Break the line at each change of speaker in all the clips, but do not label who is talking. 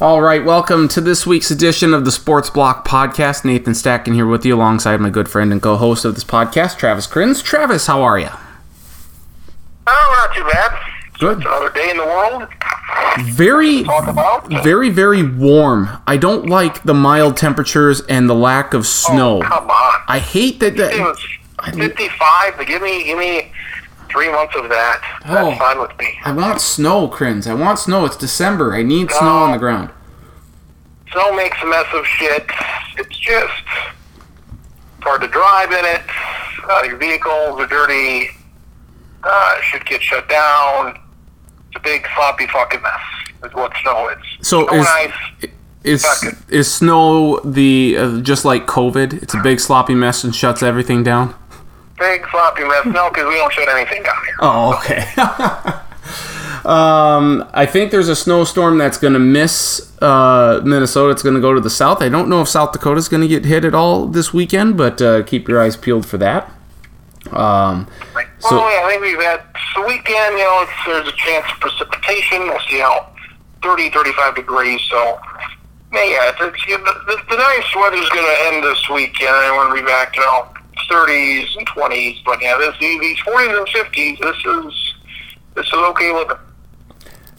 All right, welcome to this week's edition of the Sports Block Podcast. Nathan Stacken here with you alongside my good friend and co host of this podcast, Travis Kriens. Travis, how are you?
Oh, not too bad.
Good.
It's another day in the world.
Very,
Talk about.
very, very warm. I don't like the mild temperatures and the lack of oh, snow.
Oh, come on.
I hate that.
It was 55, but give me, give me three months of that. That's
Oh.
fine with me.
I want snow, Kriens. I want snow. It's December. I need snow on the ground.
Snow makes a mess of shit. It's just hard to drive in it. Uh, your vehicles are dirty. Uh, shit gets shut down. It's a big sloppy fucking mess. Is what snow is.
So
snow
is
ice.
is is snow the uh, just like COVID? It's a big sloppy mess and shuts everything down.
Big sloppy mess. No, because we don't shut anything down here.
Oh, okay. um, I think there's a snowstorm that's going to miss uh, Minnesota. It's going to go to the south. I don't know if South Dakota's going to get hit at all this weekend, but uh, keep your eyes peeled for that. Um, So-
well, yeah, I think we've had the weekend. You know, it's, there's a chance of precipitation. We'll see how 30, 35 degrees. So, yeah, it's, it's, know, the, the nice weather's going to end this weekend, and we're to be back, you know, 30s and 20s. But yeah, this these 40s and 50s. This is this is okay living.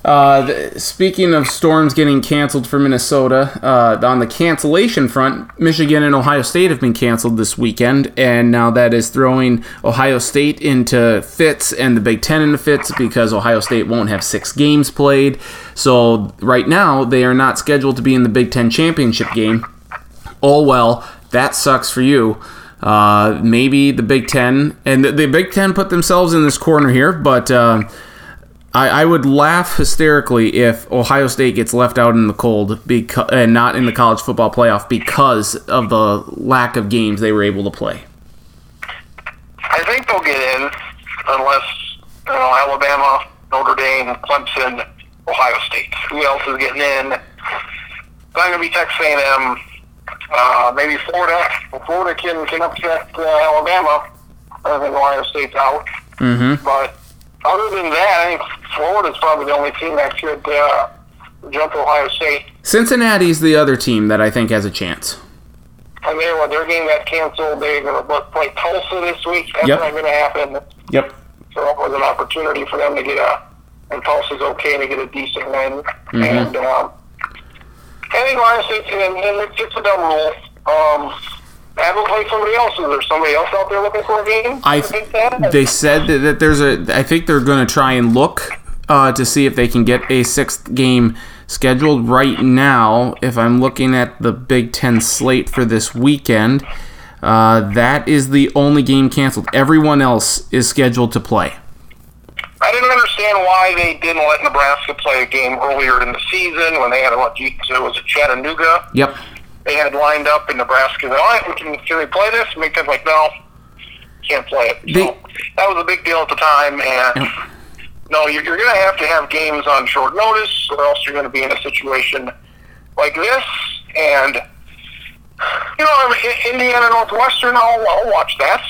Uh, th- speaking of storms getting canceled for Minnesota, uh, on the cancellation front, Michigan and Ohio State have been canceled this weekend, and now that is throwing Ohio State into fits and the Big Ten into fits because Ohio State won't have six games played. So right now they are not scheduled to be in the Big Ten championship game. Oh well, that sucks for you. Uh, maybe the Big Ten and the, the Big Ten put themselves in this corner here, but. Uh, I, I would laugh hysterically if Ohio State gets left out in the cold and not in the college football playoff because of the lack of games they were able to play.
I think they'll get in unless you know Alabama, Notre Dame, Clemson, Ohio State. Who else is getting in? It's not going to be Texas A&M. Uh, maybe Florida. Well, Florida can can upset uh, Alabama. I think Ohio State's out.
Mm-hmm.
But other than that, I think Florida's probably the only team that should uh, jump Ohio State.
Cincinnati's the other team that I think has a chance.
And they what their game got canceled. They're going to play Tulsa this week. That's
Yep.
not going to happen.
Yep.
So it was an opportunity for them to get a, and Tulsa's okay to get a decent win. And um, I think and, and it's just a dumb rule. Um, have them play somebody else. Is there somebody else out there looking for a game?
I they said that, that there's a. I think they're going to try and look uh, to see if they can get a sixth game scheduled right now. If I'm looking at the Big Ten slate for this weekend, uh, that is the only game canceled. Everyone else is scheduled to play.
I didn't understand why they didn't let Nebraska play a game earlier in the season when they had a what? So it was at Chattanooga.
Yep.
They had lined up in Nebraska. All right, we can can we play this? And McDonald's like, no, can't play it.
They-
so that was a big deal at the time, and no, you're, you're going to have to have games on short notice, or else you're going to be in a situation like this. And you know, Indiana Northwestern, I'll, I'll watch that.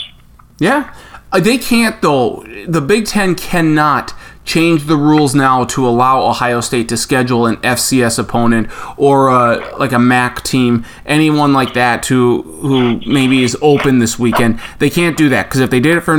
Yeah. Uh, They can't, though. The Big Ten cannot change the rules now to allow Ohio State to schedule an FCS opponent or uh, like a MAC team, anyone like that, to who maybe is open this weekend. They can't do that because if they did it for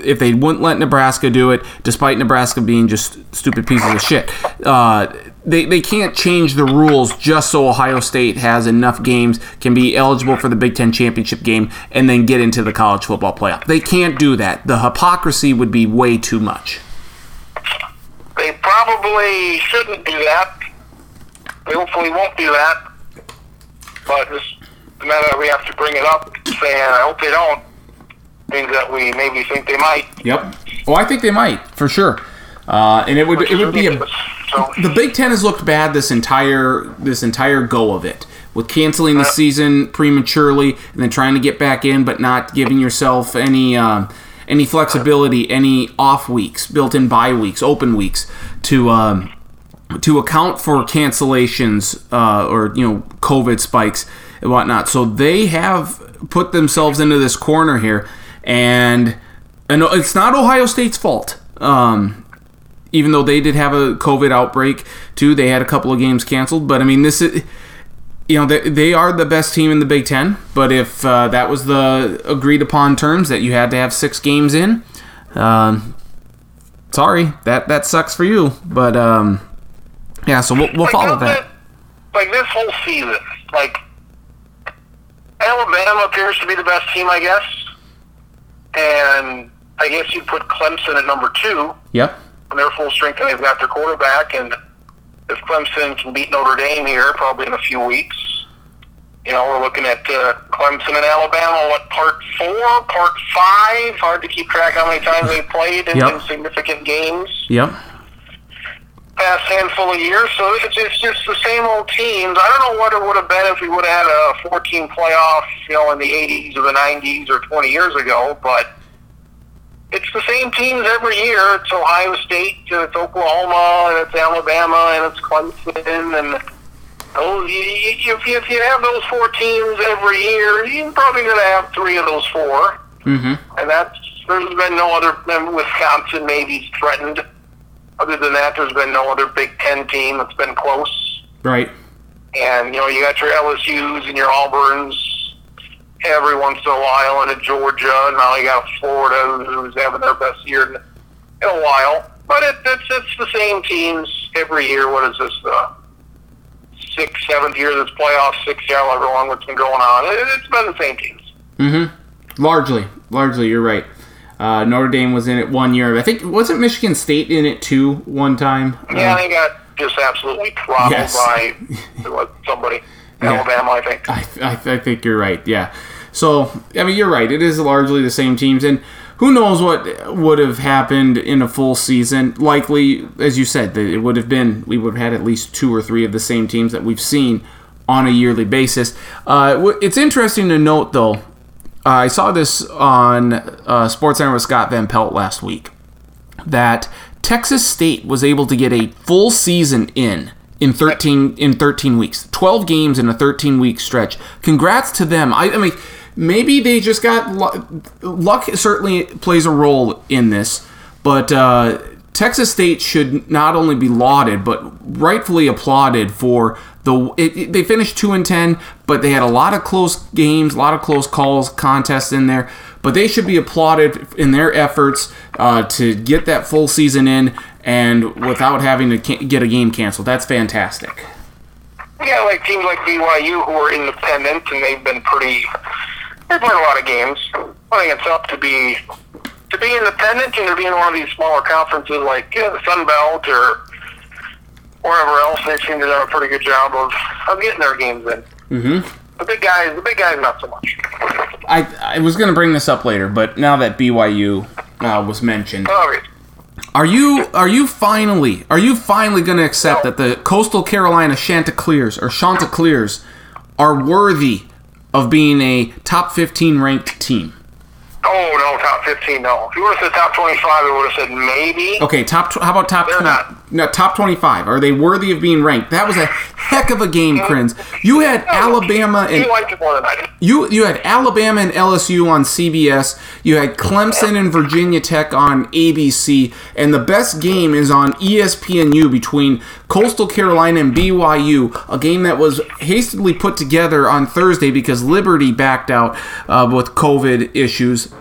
if they wouldn't let Nebraska do it, despite Nebraska being just stupid pieces of shit, uh, they, they can't change the rules just so Ohio State has enough games, can be eligible for the Big Ten championship game, and then get into the college football playoff. They can't do that. The hypocrisy would be way too much.
They probably shouldn't do that. They hopefully won't do that. But just the matter that we have to bring it up, saying I hope they don't, Things that we maybe think they might.
Yep. Well, I think they might for sure. Uh, and it would it would be a
So
the Big Ten has looked bad this entire this entire go of it with canceling the season prematurely and then trying to get back in, but not giving yourself any um, any flexibility, any off weeks, built-in bye weeks, open weeks to um, to account for cancellations uh, or you know COVID spikes and whatnot. So they have put themselves into this corner here, and and it's not Ohio State's fault. Um, even though they did have a COVID outbreak too, they had a couple of games canceled. But I mean, this is you know they, they are the best team in the Big Ten. But if uh, that was the agreed upon terms that you had to have six games in, um, sorry that that sucks for you. But um, yeah, so we'll, we'll
Like,
follow that.
like this whole season, like Alabama appears to be the best team, I guess, and I guess you put Clemson at number two
Yep.
when they're full strength and they've got their quarterback. And if Clemson can beat Notre Dame here, probably in a few weeks, you know, we're looking at uh, Clemson and Alabama. What part four, part five? Hard to keep track how many times they played in,
Yep.
in significant games
Yep.
past handful of years. So it's, it's just the same old teams. I don't know what it would have been if we would have had a 14 playoff, you know, in the 80s or the 90s or 20 years ago, but it's the same teams every year. It's Ohio State, and it's Oklahoma, and it's Alabama, and it's Clemson, and those, you, you, if, you, if you have those four teams every year, you're probably going to have three of those four.
Mm-hmm.
And that's there's been no other. and Wisconsin maybe threatened. Other than that, there's been no other Big Ten team that's been close.
Right.
And you know, you got your LSU's and your Auburns every once in a while, and a Georgia. And now you got Florida, who's having their best year in, in a while. But it, it's it's the same teams every year. What is this? The sixth, seventh year of this playoff, sixth year, however long it's been going on. It, it's been the same teams.
Mm-hmm. Largely, largely, you're right. Uh, Notre Dame was in it one year. I think wasn't Michigan State in it too one time.
Yeah,
Uh,
they got just absolutely throttled
Yes.
by somebody.
Yeah.
Alabama, I think.
I, I, I think you're right. Yeah. So I mean, you're right. It is largely the same teams, and who knows what would have happened in a full season? Likely, as you said, that it would have been we would have had at least two or three of the same teams that we've seen on a yearly basis. Uh, it's interesting to note, though. I saw this on uh, SportsCenter with Scott Van Pelt last week that Texas State was able to get a full season in in 13 in 13 weeks. 12 games in a 13 week stretch. Congrats to them. I, I mean maybe they just got luck, luck certainly plays a role in this, but uh, Texas State should not only be lauded but rightfully applauded for the it, it- they finished 2 and 10, but they had a lot of close games, a lot of close calls, contests in there. But they should be applauded in their efforts uh, to get that full season in and without having to ca- get a game canceled. That's fantastic.
Yeah, like teams like BYU who are independent and they've been pretty. They've won a lot of games. I think it's up to be to be independent and to be in one of these smaller conferences like yeah, the Sun Belt or wherever else. They seem to do a pretty good job of, of getting their games in.
Mm-hmm.
The big guys, the big guys, not so much.
I, I was going to bring this up later, but now that BYU uh, was mentioned,
All right.
are you are you finally are you finally going to accept that the Coastal Carolina Chanticleers or Chanticleers are worthy of being a top 15 ranked team?
Oh no, top fifteen. No. If you would have said top twenty-five, I would have said maybe.
Okay, top. Tw- how about top?
They're
20,
not.
No, top twenty-five. Are they worthy of being ranked? That was a heck of a game, Kriens. You had Alabama and
You liked it more than I did.
you had Alabama and LSU on CBS. You had Clemson and Virginia Tech on ABC, and the best game is on ESPNU between Coastal Carolina and BYU. A game that was hastily put together on Thursday because Liberty backed out uh, with COVID issues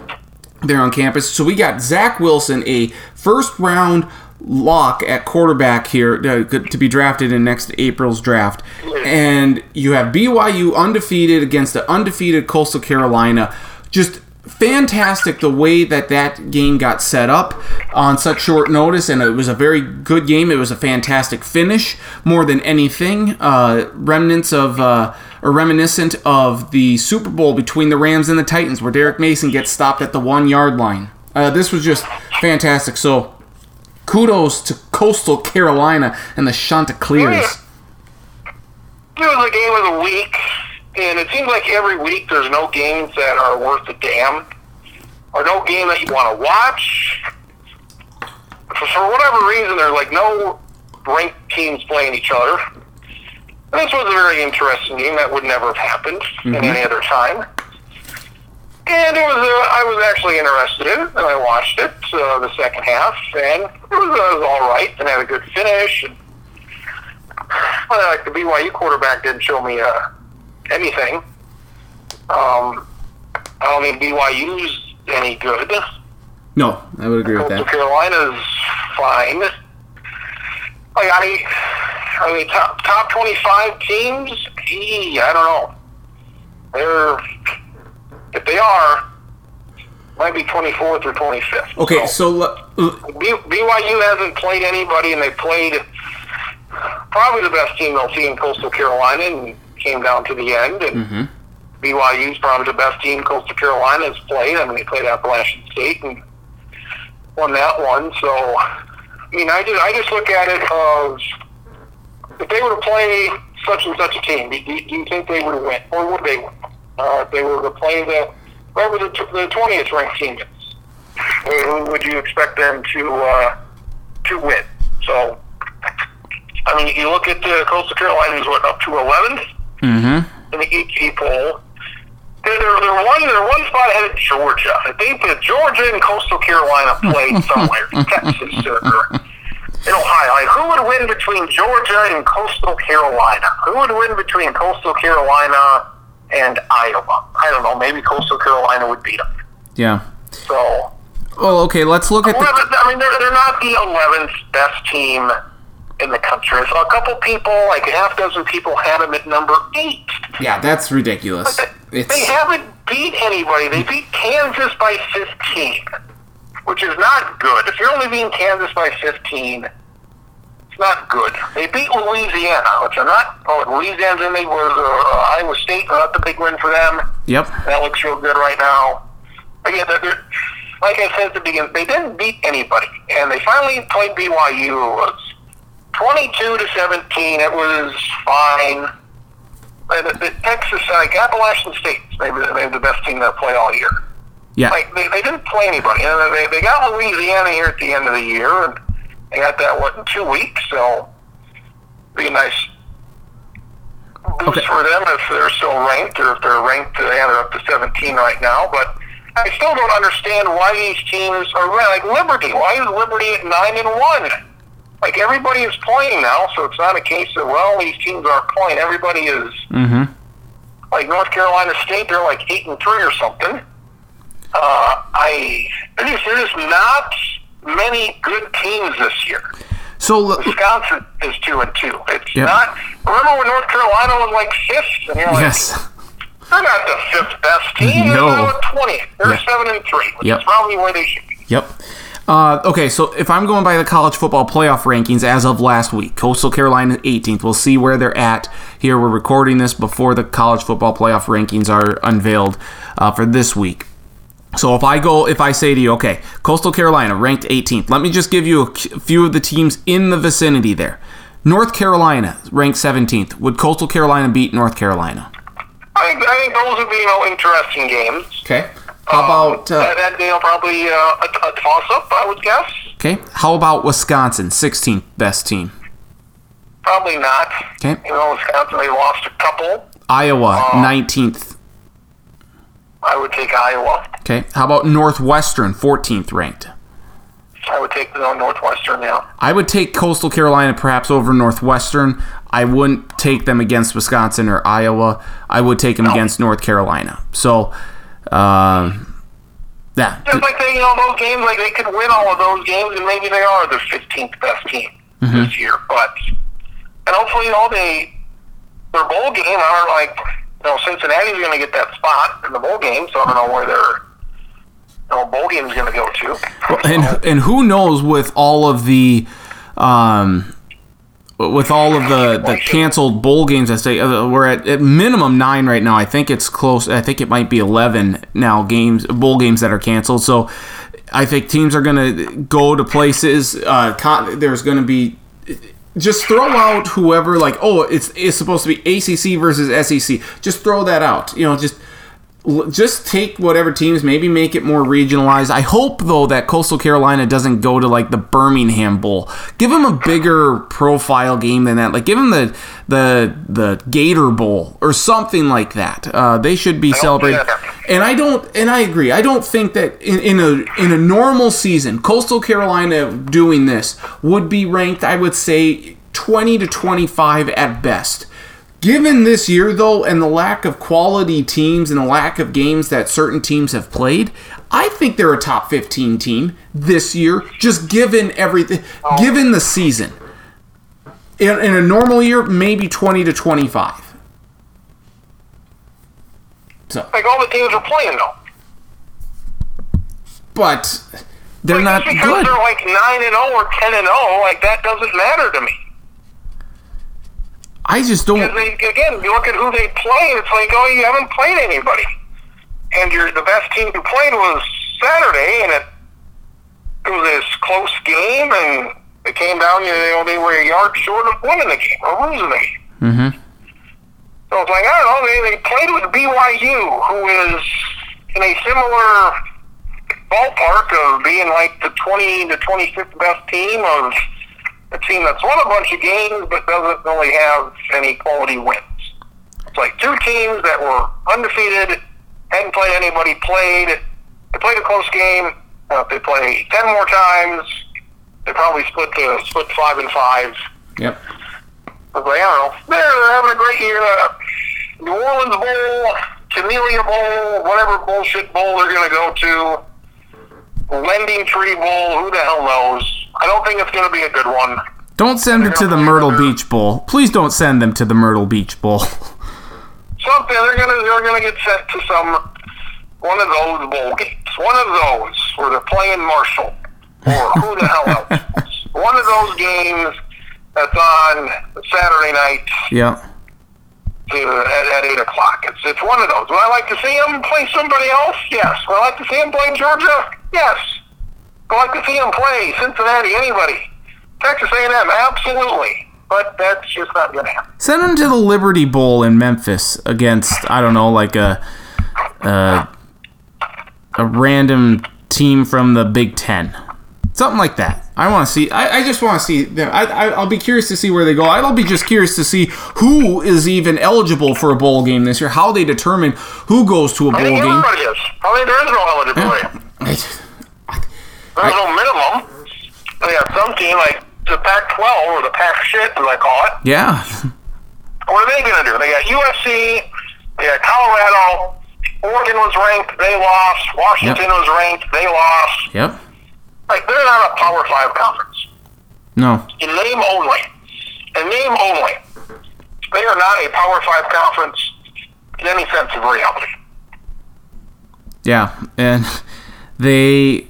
there on campus. So we got Zach Wilson, a first round lock at quarterback here uh, to be drafted in next April's draft. And you have BYU undefeated against the undefeated Coastal Carolina. Just fantastic the way that that game got set up on such short notice and it was a very good game it was a fantastic finish more than anything uh, remnants of uh, or reminiscent of the super bowl between the rams and the titans where derek mason gets stopped at the one yard line uh, this was just fantastic so kudos to coastal carolina and the chanticleers mm.
It was a game of the week, and it seems like every week there's no games that are worth a damn, or no game that you want to watch. For, for whatever reason, there's like no ranked teams playing each other. And this was a very interesting game that would never have happened in mm-hmm. any other time. And it was, uh, I was actually interested in it, and I watched it uh, the second half, and it was, uh, it was all right, and had a good finish. And, well, like the BYU quarterback didn't show me uh, anything. Um, I don't think BYU's any good.
No, I would agree with that.
Carolina's fine. Like I, I mean, top top twenty five teams. Gee, I don't know. They're if they are, might be twenty fourth or twenty fifth.
Okay, so l-
B- BYU hasn't played anybody, and they played probably the best team they'll see in Coastal Carolina, and came down to the end. And
Mhm.
BYU's probably the best team Coastal Carolina has played. I mean, they played Appalachian State and won that one. So, I mean, I just I just look at it as if they were to play such and such a team, do, do, do you think they would win, or would they win? Uh, if they were to play the whoever the the twentieth ranked team is, who would you expect them to uh, to win? So, I mean, you look at the Coastal Carolina's what up to eleventh
mhm.
in the AP poll. They're, they're, they're one they're one spot ahead of Georgia. I think that Georgia and Coastal Carolina played somewhere, Texas or in Ohio. Like, who would win between Georgia and Coastal Carolina? Who would win between Coastal Carolina and Iowa? I don't know. Maybe Coastal Carolina would beat them.
Yeah.
So,
Well, okay, let's look at the.
I mean, they're, they're not the 11th best team in the country. So a couple people, like a half dozen people, had them at number eight.
Yeah, that's ridiculous.
They
It's
haven't beat anybody. They beat Kansas by 15, which is not good. If you're only beating Kansas by 15, it's not good. They beat Louisiana, which are not. Oh, Louisiana's in. They were uh, Iowa State. Not the big win for them.
yep.
That looks real good right now. Again, they're, they're, like I said at the beginning, they didn't beat anybody, and they finally played BYU. It was 22 to 17. It was fine. And the, the Texas, like Appalachian State, maybe they're the best team that play all year.
Yeah.
Like they, they didn't play anybody. And they, they got Louisiana here at the end of the year, and they got that what in two weeks. So be a nice boost
Okay.
for them if they're still ranked, or if they're ranked. Yeah, they're up to 17 right now. But I still don't understand why these teams are ranked. Like Liberty, why is Liberty at nine and one? Like everybody is playing now, so it's not a case of well, these teams aren't playing. Everybody is
Mm-hmm.
like North Carolina State, they're like eight and three or something. Uh, I there's there's not many good teams this year.
So
Wisconsin is two and two. It's
Yep.
not. Remember when North Carolina was like fifth, and you're like,
yes.
they're not the fifth best team.
No.
They're twentieth. They're seven and three, which
Yep.
is probably where they should be.
Yep. Uh, okay, so if I'm going by the college football playoff rankings as of last week, Coastal Carolina 18th. We'll see where they're at here. We're recording this before the college football playoff rankings are unveiled uh, for this week. So if I go, if I say to you, okay, Coastal Carolina ranked 18th, let me just give you a few of the teams in the vicinity there. North Carolina ranked 17th. Would Coastal Carolina beat North Carolina?
I think I think those would be you know interesting games.
Okay. How about
that,
uh,
that you know probably uh, a, a toss up? I would guess.
okay? How about Wisconsin, 16th best team?
Probably not.
Okay.
You know, Wisconsin, they lost a couple.
Iowa, 19th.
I would take Iowa.
Okay. How about Northwestern, 14th ranked?
I would take the Northwestern now.
I would take Coastal Carolina perhaps over Northwestern. I wouldn't take them against Wisconsin or Iowa. I would take them against North Carolina. So, um, yeah.
Just like they, you know, those games, like they could win all of those games, and maybe they are the 15th best team this year. But and hopefully, you know, they their bowl game are like, you know, Cincinnati's going to get that spot in the bowl game, so I don't know where their you know, bowl going to go to.
and and who knows with all of the um with all of the the canceled bowl games I say uh, we're at, at minimum 9 right now I think it's close I think it might be 11 now games bowl games that are canceled so I think teams are going to go to places uh there's going to be just throw out whoever like oh it's it's supposed to be ACC versus SEC just throw that out you know just just take whatever teams, maybe make it more regionalized. I hope though that Coastal Carolina doesn't go to like the Birmingham Bowl. Give them a bigger profile game than that. Like give them the the the Gator Bowl or something like that. Uh, they should be celebrated.
yeah.
And I don't, and I agree. I don't think that in, in a in a normal season, Coastal Carolina doing this would be ranked. I would say twenty to twenty five at best. Given this year, though, and the lack of quality teams and the lack of games that certain teams have played, I think they're a top 15 team this year, just given everything, given the season. In, in a normal year, maybe 20 to 25. So,
Like all the teams are playing though.
but they're
Like,
not
because
good.
they're like nine and zero or ten and zero, like that doesn't matter to me.
I just don't.
they again, you look at who they play, it's like, oh, you haven't played anybody, and you're the best team you played was Saturday, and it it was this close game, and it came down, you know, they were a yard short of winning the game or losing the game.
Mm-hmm.
So it's like I don't know. They they played with BYU, who is in a similar ballpark of being like the 20 to 25th best team of a team that's won a bunch of games but doesn't really have any quality wins. It's like two teams that were undefeated, hadn't played anybody played. They played a close game. Uh, if they play ten more times, they probably split to split five and five.
Yep.
I was like, I don't know. They're, they're having a great year. New Orleans Bowl, Camellia Bowl, whatever bullshit bowl they're going to go to. LendingTree Bowl, who the hell knows? I don't think it's going to be a good one.
Don't send it to the Myrtle Beach Bowl. Please don't send them to the Myrtle Beach Bowl.
Something they're going to they're to get sent to some one of those bowl games. One of those where they're playing Marshall or who the hell else. One of those games that's on Saturday night
yeah.
To, at, at 8 o'clock. It's, it's one of those. Would I like to see him play somebody else? Yes. Would I like to see him play Georgia? Yes. Would I like to see him play Cincinnati? Anybody? Texas A&M? Absolutely. But that's just not going to happen.
Send him to the Liberty Bowl in Memphis against I don't know, like a a, a random team from the Big Ten, something like that. I want to see. I, I just want to see them. I, I I'll be curious to see where they go. I'll be just curious to see who is even eligible for a bowl game this year. How they determine who goes to a bowl
think
game.
is. I think there is no eligibility. There's no minimum. They have some team like the Pac-12 or the Pac shit, as I call it.
Yeah,
What are they going to do? They got USC, they got Colorado, Oregon was ranked, they lost. Washington was ranked, they lost.
yep.
Like they're not a Power Five conference
No,
in name only. In name only, they are not a Power Five conference in any sense of reality.
Yeah, and they,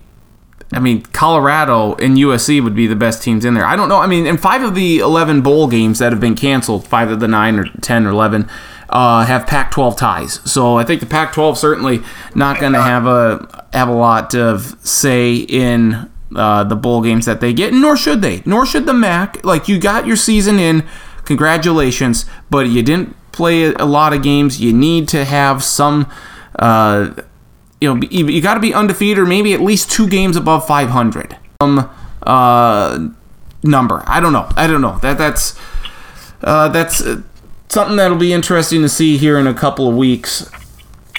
I mean, Colorado and USC would be the best teams in there. I don't know. I mean, in five of the 11 bowl games that have been canceled, five of the nine or 10 or 11, uh, have Pac-12 ties. So I think the Pac-12 certainly not going to have a have a lot of say in uh, the bowl games that they get, nor should they. Nor should the MAC. Like you got your season in, congratulations, but you didn't play a lot of games. You need to have some. Uh, you know, you, got to be undefeated or maybe at least two games above 500. Um, uh, number. I don't know. I don't know. That that's uh, that's uh, something that'll be interesting to see here in a couple of weeks.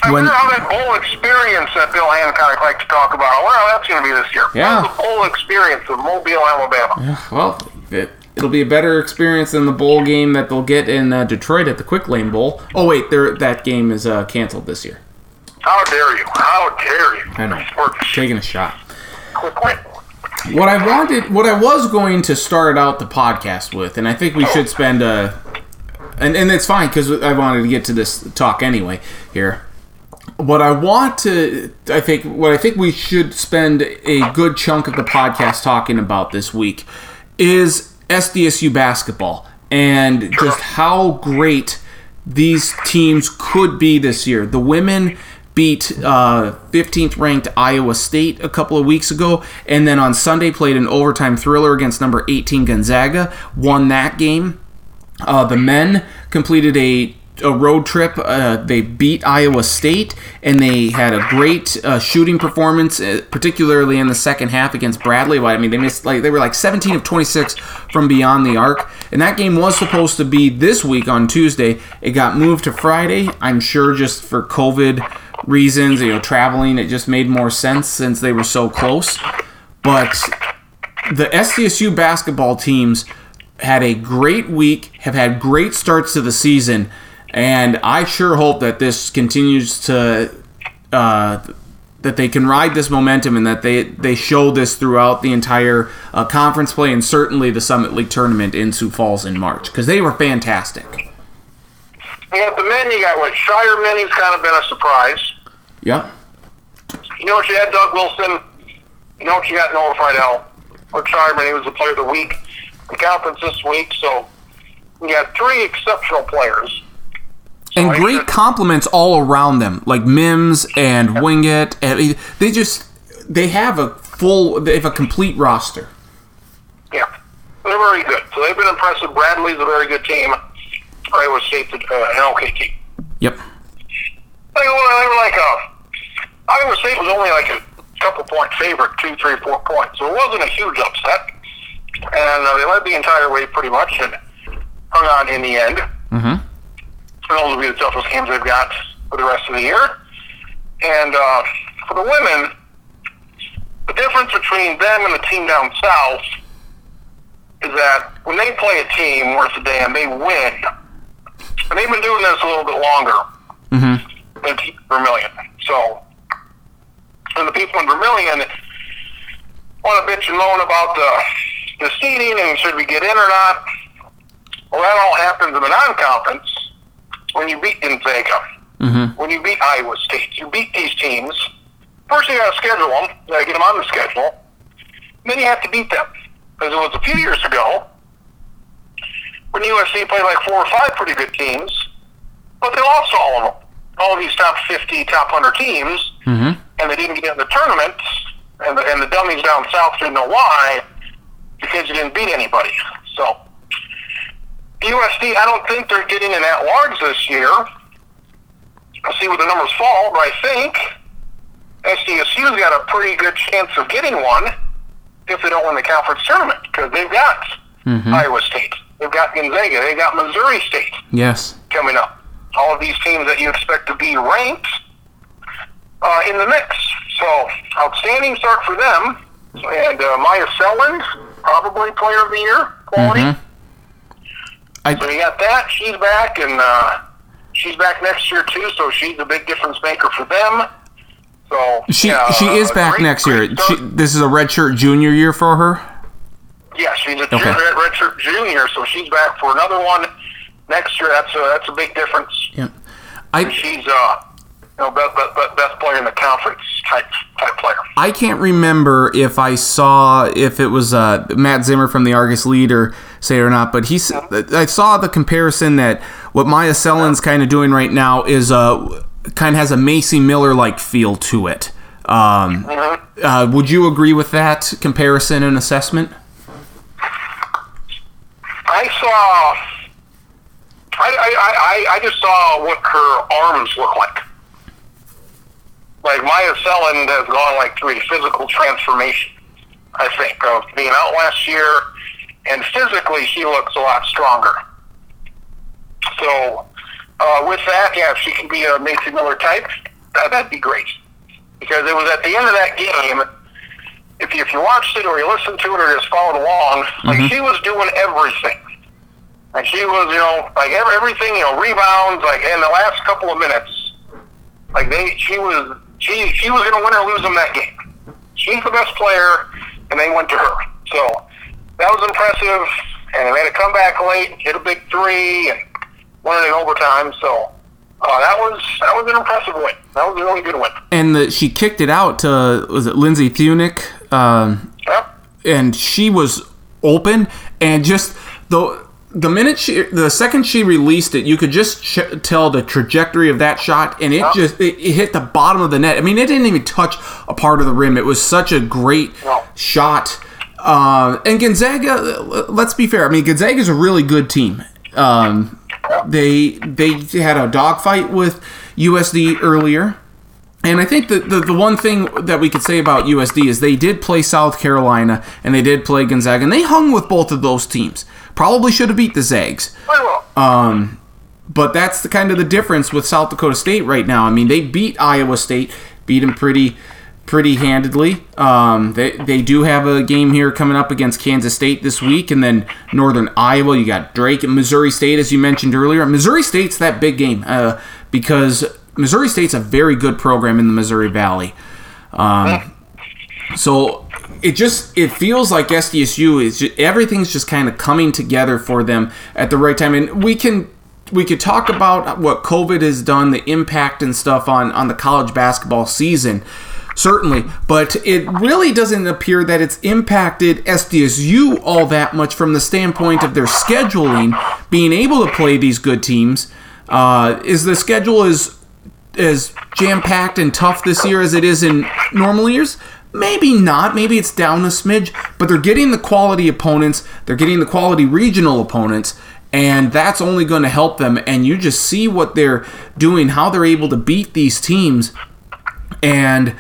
I
When-
wonder how that bowl experience that Bill Hancock likes to talk about. I wonder how that's going to be this year.
Yeah.
The bowl experience of Mobile, Alabama?
Yeah, Well, it, it'll be a better experience than the bowl game that they'll get in uh, Detroit at the Quick Lane Bowl. Oh wait, that game is uh, canceled this year.
How dare you? How dare you?
I know.
We're
Taking a shot. What I wanted, what I was going to start out the podcast with, and I think we should spend a, and and it's fine because I wanted to get to this talk anyway here. What I want to, I think, what I think we should spend a good chunk of the podcast talking about this week is SDSU basketball and just how great these teams could be this year. The women beat uh, 15th ranked Iowa State a couple of weeks ago, and then on Sunday played an overtime thriller against number 18 Gonzaga, won that game. Uh, the men completed a a road trip. Uh, they beat Iowa State, and they had a great uh, shooting performance, uh, particularly in the second half against Bradley. I mean, they missed like they were like 17 of 26 from beyond the arc, and that game was supposed to be this week on Tuesday. It got moved to Friday. I'm sure just for COVID reasons, you know, traveling, it just made more sense since they were so close. But the SDSU basketball teams had a great week, have had great starts to the season, and I sure hope that this continues to. Uh, that they can ride this momentum and that they they show this throughout the entire uh, conference play and certainly the Summit League tournament in Sioux Falls in March because they were fantastic.
Yeah, the men you got what Scheierman, he's kind of been a surprise.
Yep.
You know what you had, Doug Wilson. You know what you got, Noah Freidel. Or Scheierman, he was the player of the week. The conference this week, so you got three exceptional players.
And
I
great compliments all around them, like Mims and Wingett. And they just they have a full, they have a complete roster.
Yeah, they're very good. So they've been impressive. Bradley's a very good team. Iowa State's uh, an okay team.
Yep.
They were, they were like a Iowa State was only like a couple point favorite, two, three, four points. So it wasn't a huge upset, and uh, they led the entire way pretty much and hung on in the end.
Mm-hmm.
Those will be the toughest games they've got for the rest of the year. And uh, for the women, the difference between them and the team down south is that when they play a team worth a damn, they win. And they've been doing this a little bit longer
Mm-hmm.
than Team Vermilion. So, and the people in Vermilion want to bitch and moan about the, the seeding and should we get in or not. Well, that all happens in the non-conference when you beat Gonzaga,
Mm-hmm.
when you beat Iowa State. You beat these teams. First, you got to schedule them. You got to get them on the schedule. Then you have to beat them. Because it was a few years ago when USD played like four or five pretty good teams, but they lost all of them. All of these top 50, top 100 teams,
Mm-hmm.
and they didn't get in the tournament, and the, and the dummies down south didn't know why, because you didn't beat anybody. So, USD, I don't think they're getting in at large this year. I'll see where the numbers fall, but I think SDSU's got a pretty good chance of getting one if they don't win the conference tournament, because they've got
Mm-hmm.
Iowa State, they've got Gonzaga, they've got Missouri State
Yes.
coming up. All of these teams that you expect to be ranked uh, in the mix. So, outstanding start for them. And uh, Myah Selland, probably player of the year, quality.
Mhm. I-
So you got that. She's back, and uh, she's back next year too. So she's a big difference maker for them. So
She
yeah,
she is
uh,
back
great-
next year. She, this is a redshirt junior year for her.
Yeah, she's a
Okay.
junior, redshirt junior, so she's back for another one next year. That's a that's a big difference.
Yeah, I
She's uh, you know, best, best, best player in the conference type type player.
I can't remember if I saw if it was uh, Matt Zimmer from the Argus Leader say it or not, but he I saw the comparison that what Myah Selland's kind of doing right now is uh kind of has a Macy Miller like feel to it. Um,
Mm-hmm.
uh, would you agree with that comparison and assessment?
I saw. I, I, I, I just saw what her arms look like. Like Myah Selland has gone like through a physical transformation. I think of being out last year, and physically she looks a lot stronger. So, uh, with that, yeah, if she can be a Macy Miller type, that, that'd be great. Because it was at the end of that game, if you, if you watched it or you listened to it or just followed along, like she was doing everything. And she was, you know, like every, everything, you know, rebounds, like in the last couple of minutes, like they, she was, she, she was going to win or lose them that game. She's the best player, and they went to her. So that was impressive, and they made a comeback late, hit a big three, and won it in overtime. So uh, that was that was an impressive win. That was a really good win.
And the, she kicked it out to was it Lindsey Theuninck? Um,
Yep.
and she was open and just the the minute she the second she released it you could just ch- tell the trajectory of that shot and it just it, it hit the bottom of the net i mean it didn't even touch a part of the rim it was such a great
No.
shot uh, and gonzaga let's be fair i mean Gonzaga is a really good team um, they they had a dogfight with usd earlier and I think that the, the one thing that we could say about USD is they did play South Carolina and they did play Gonzaga, and they hung with both of those teams. Probably should have beat the Zags. Um, but that's the kind of the difference with South Dakota State right now. I mean, they beat Iowa State, beat them pretty pretty handedly. Um, they, they do have a game here coming up against Kansas State this week, and then Northern Iowa. You got Drake and Missouri State, as you mentioned earlier. Missouri State's that big game uh, because Missouri State's a very good program in the Missouri Valley. Um, so it just it feels like SDSU is just, everything's just kind of coming together for them at the right time, and we can we could talk about what COVID has done, the impact and stuff on on the college basketball season certainly, but it really doesn't appear that it's impacted SDSU all that much from the standpoint of their scheduling, being able to play these good teams. Uh, is the schedule as as jam packed and tough this year as it is in normal years? Maybe not. Maybe it's down a smidge, but they're getting the quality opponents. They're getting the quality regional opponents, and that's only going to help them. And you just see what they're doing, how they're able to beat these teams, and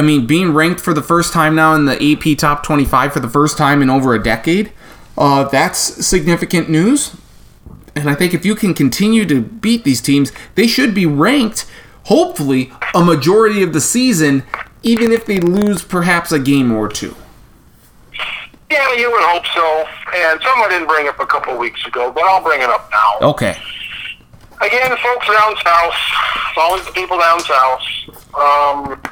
I mean, being ranked for the first time now in the AP top 25 for the first time in over a decade, uh, that's significant news. And I think if you can continue to beat these teams, they should be ranked, hopefully, a majority of the season, even if they lose perhaps a game or two.
Yeah, you would hope so. And someone didn't bring it up a couple weeks ago, but I'll bring it up now.
Okay.
Again, folks down south, it's always the people down south. Um,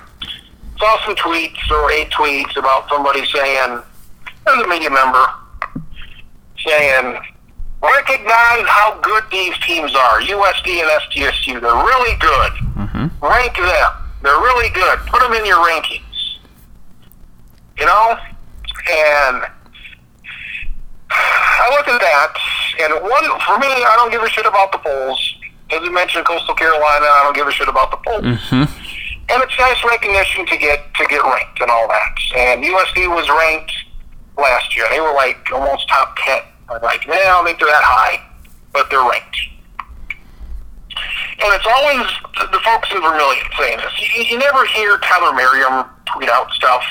saw some tweets or eight tweets about somebody saying, as a media member, saying, recognize how good these teams are. USD and SDSU, they're really good. Mm-hmm. Rank them. They're really good. Put them in your rankings. You know? And I look at that, and one, for me, I don't give a shit about the polls. As you mentioned, Coastal Carolina, I don't give a shit about the polls. Mm-hmm and it's nice recognition to get to get ranked and all that. And USD was ranked last year. They were like almost top ten. I'm like, yeah, I don't think they're that high, but they're ranked. And it's always the folks in Vermilion saying this. You, you never hear Tyler Merriam tweet out stuff.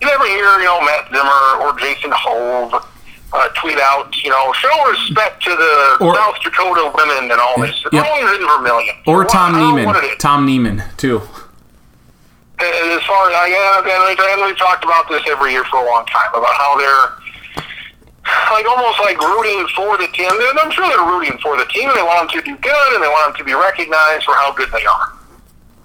You never hear, you know, Matt Zimmer or Jason Hove uh, tweet out, you know, show respect to the or, South Dakota women and all this. It's yep. always in Vermilion.
Or Tom Niemann. Tom Niemann, too
Uh, as far as I yeah, and we've talked about this every year for a long time about how they're like almost like rooting for the team. And I'm sure they're rooting for the team. They want them to do good, and they want them to be recognized for how good they are.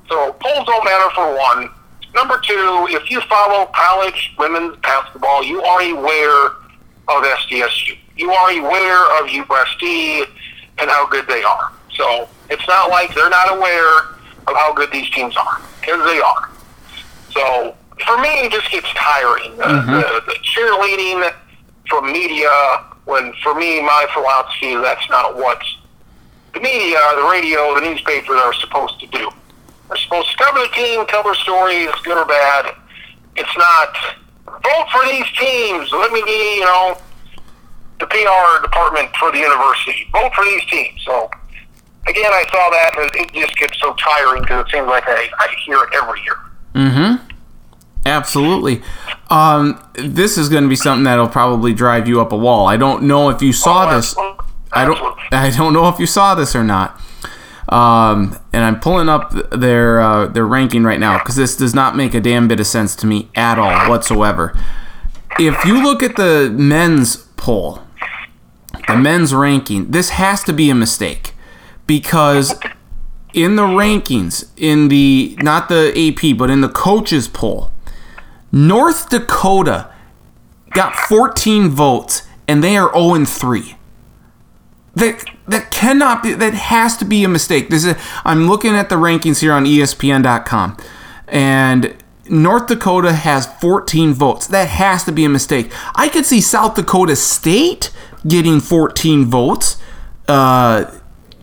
So polls don't matter for one. Number two, if you follow college women's basketball, you are aware of SDSU. You are aware of USD and how good they are. So it's not like they're not aware of how good these teams are, because they are. So for me, it just gets tiring. Mm-hmm. the, the cheerleading from media, when for me, my philosophy is that's not what the media, the radio, the newspaper are supposed to do. They're supposed to cover the team, tell their stories, good or bad. It's not vote for these teams. Let me be, you know, the PR department for the university. Vote for these teams. So again, I saw that, and it just gets so tiring because it seems like I, I hear it every year.
Mm-hmm. Absolutely. Um, this is going to be something that'll probably drive you up a wall. I don't know if you saw oh, this. I don't. I don't know if you saw this or not. Um, and I'm pulling up their uh, their ranking right now because this does not make a damn bit of sense to me at all whatsoever. If you look at the men's poll, the men's ranking, this has to be a mistake because in the rankings, in the not the AP, but in the coaches poll, North Dakota got 14 votes and they are 0 3. That that cannot be that has to be a mistake. This is I'm looking at the rankings here on ESPN.com and North Dakota has 14 votes. That has to be a mistake. I could see South Dakota State getting 14 votes. Uh,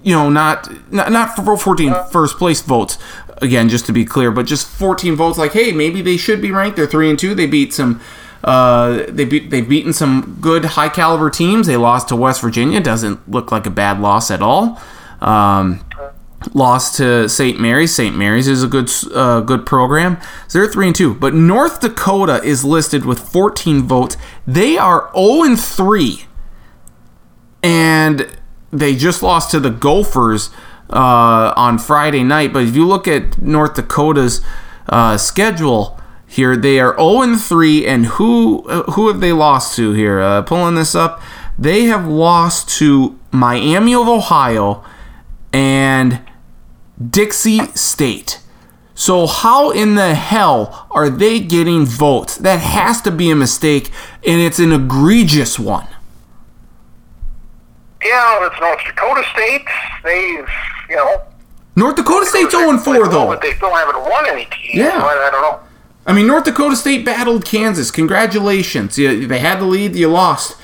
you know, not not, not for 14 first place votes, again, just to be clear, but just 14 votes. Like, hey, maybe they should be ranked. They're three and two. They beat some. Uh, they beat they've beaten some good high caliber teams. They lost to West Virginia. Doesn't look like a bad loss at all. Um, lost to St. Mary's. St. Mary's is a good uh, good program. So they're three and two. But North Dakota is listed with 14 votes. They are 0 and three, and they just lost to the Gophers uh, on Friday night. But if you look at North Dakota's uh, schedule here, they are 0 3, and who uh, who have they lost to here? Uh, pulling this up, they have lost to Miami of Ohio and Dixie State. So how in the hell are they getting votes? That has to be a mistake, and it's an egregious one.
Yeah, it's North Dakota State. They've, you know.
North Dakota State's 0 4, though.
But they still haven't won any teams.
Yeah.
I, I don't know.
I mean, North Dakota State battled Kansas. Congratulations. You, they had the lead, you lost.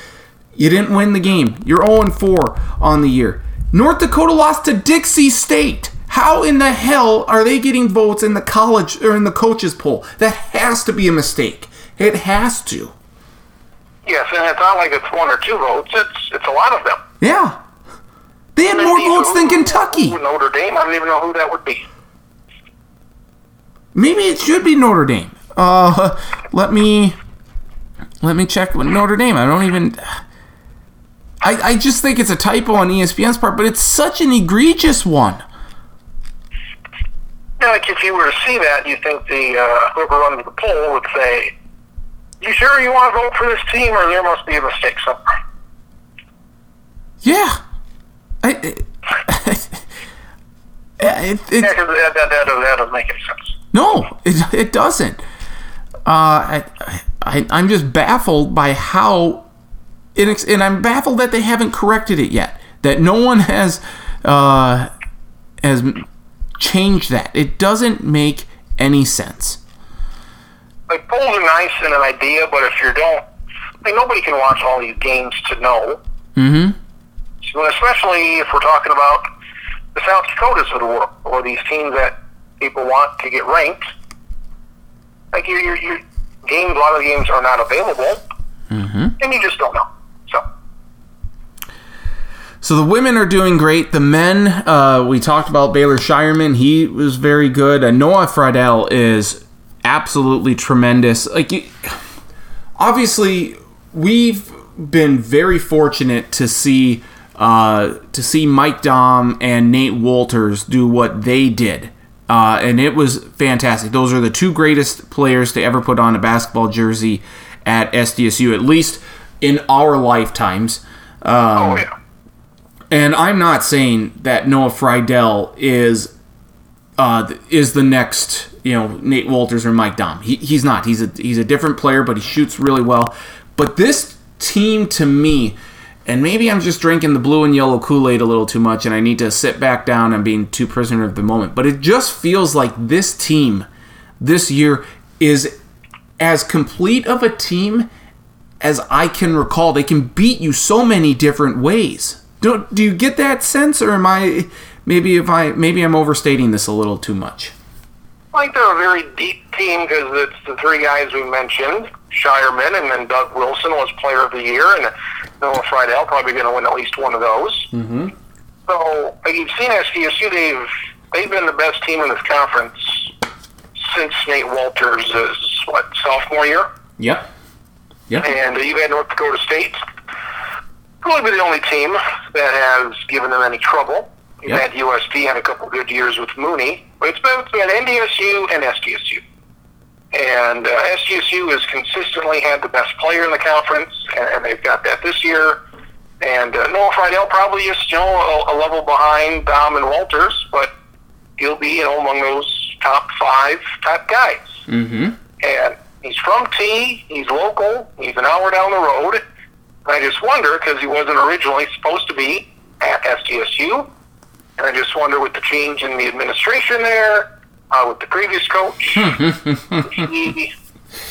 You didn't win the game. You're 0 4 on the year. North Dakota lost to Dixie State. How in the hell are they getting votes in the college or in the coaches poll? That has to be a mistake. It has to.
Yes, and it's not like it's one or two votes. It's it's a lot of them.
Yeah. They had more votes than Kentucky.
Notre Dame. I don't even know who that would be.
Maybe it should be Notre Dame. Uh, let me let me check with Notre Dame. I don't even. I, I just think it's a typo on ESPN's part, but it's such an egregious one.
Now, like if you were to see that, you think the uh, whoever runs the poll would say, "You sure you want to vote for this team, or there must be a mistake somewhere?"
Yeah, I. It, it, it,
Yeah, that, that, that, that doesn't make any sense.
No, it, it doesn't. Uh, I, I, I'm just baffled by how, inex- and I'm baffled that they haven't corrected it yet. That no one has, uh, has changed that. It doesn't make any sense.
Like polls are nice and an idea, but if you don't, like nobody can watch all these games to know.
Mm-hmm.
So especially if we're talking about the South Dakotas of the world, or these teams that people want to get ranked. Like your your, your games, a lot of the games are not available,
Mm-hmm.
and you just don't know. So
So the women are doing great. The men, uh, we talked about Baylor Scheierman. He was very good. Uh, Noah Freidel is absolutely tremendous. Like, you, obviously, we've been very fortunate to see uh, to see Mike Daum and Nate Wolters do what they did. Uh, and it was fantastic. Those are the two greatest players to ever put on a basketball jersey at SDSU, at least in our lifetimes. Um,
oh yeah,
and I'm not saying that Noah Freidel is uh, is the next, you know, Nate Wolters or Mike Daum. He, he's not. He's a he's a different player, but he shoots really well. But this team, to me, and maybe I'm just drinking the blue and yellow Kool Aid a little too much, and I need to sit back down and being too prisoner of the moment. But it just feels like this team this year is as complete of a team as I can recall. They can beat you so many different ways. Do, do you get that sense, or am I maybe if I maybe I'm overstating this a little too much?
I think they're a very deep team because it's the three guys we mentioned: Scheierman, and then Doug Wilson was Player of the Year, and Noah Freidel probably going to win at least one of those.
Mm-hmm.
So you've seen SDSU; they've they've been the best team in this conference since Nate Wolters' what sophomore year,
Yep. Yep.
and you've had North Dakota State. Probably be the only team that has given them any trouble. You've
Yep.
had USD had a couple good years with Mooney, but it's been, it's been NDSU and SDSU. And uh, SDSU has consistently had the best player in the conference, and, and they've got that this year. And uh, Noah Freidel probably is still a, a level behind Daum and Wolters, but he'll be you know among those top five top guys.
Mm-hmm.
And he's from T. He's local. He's an hour down the road. And I just wonder because he wasn't originally supposed to be at SDSU. And I just wonder with the change in the administration there, uh, with the previous coach, would, he,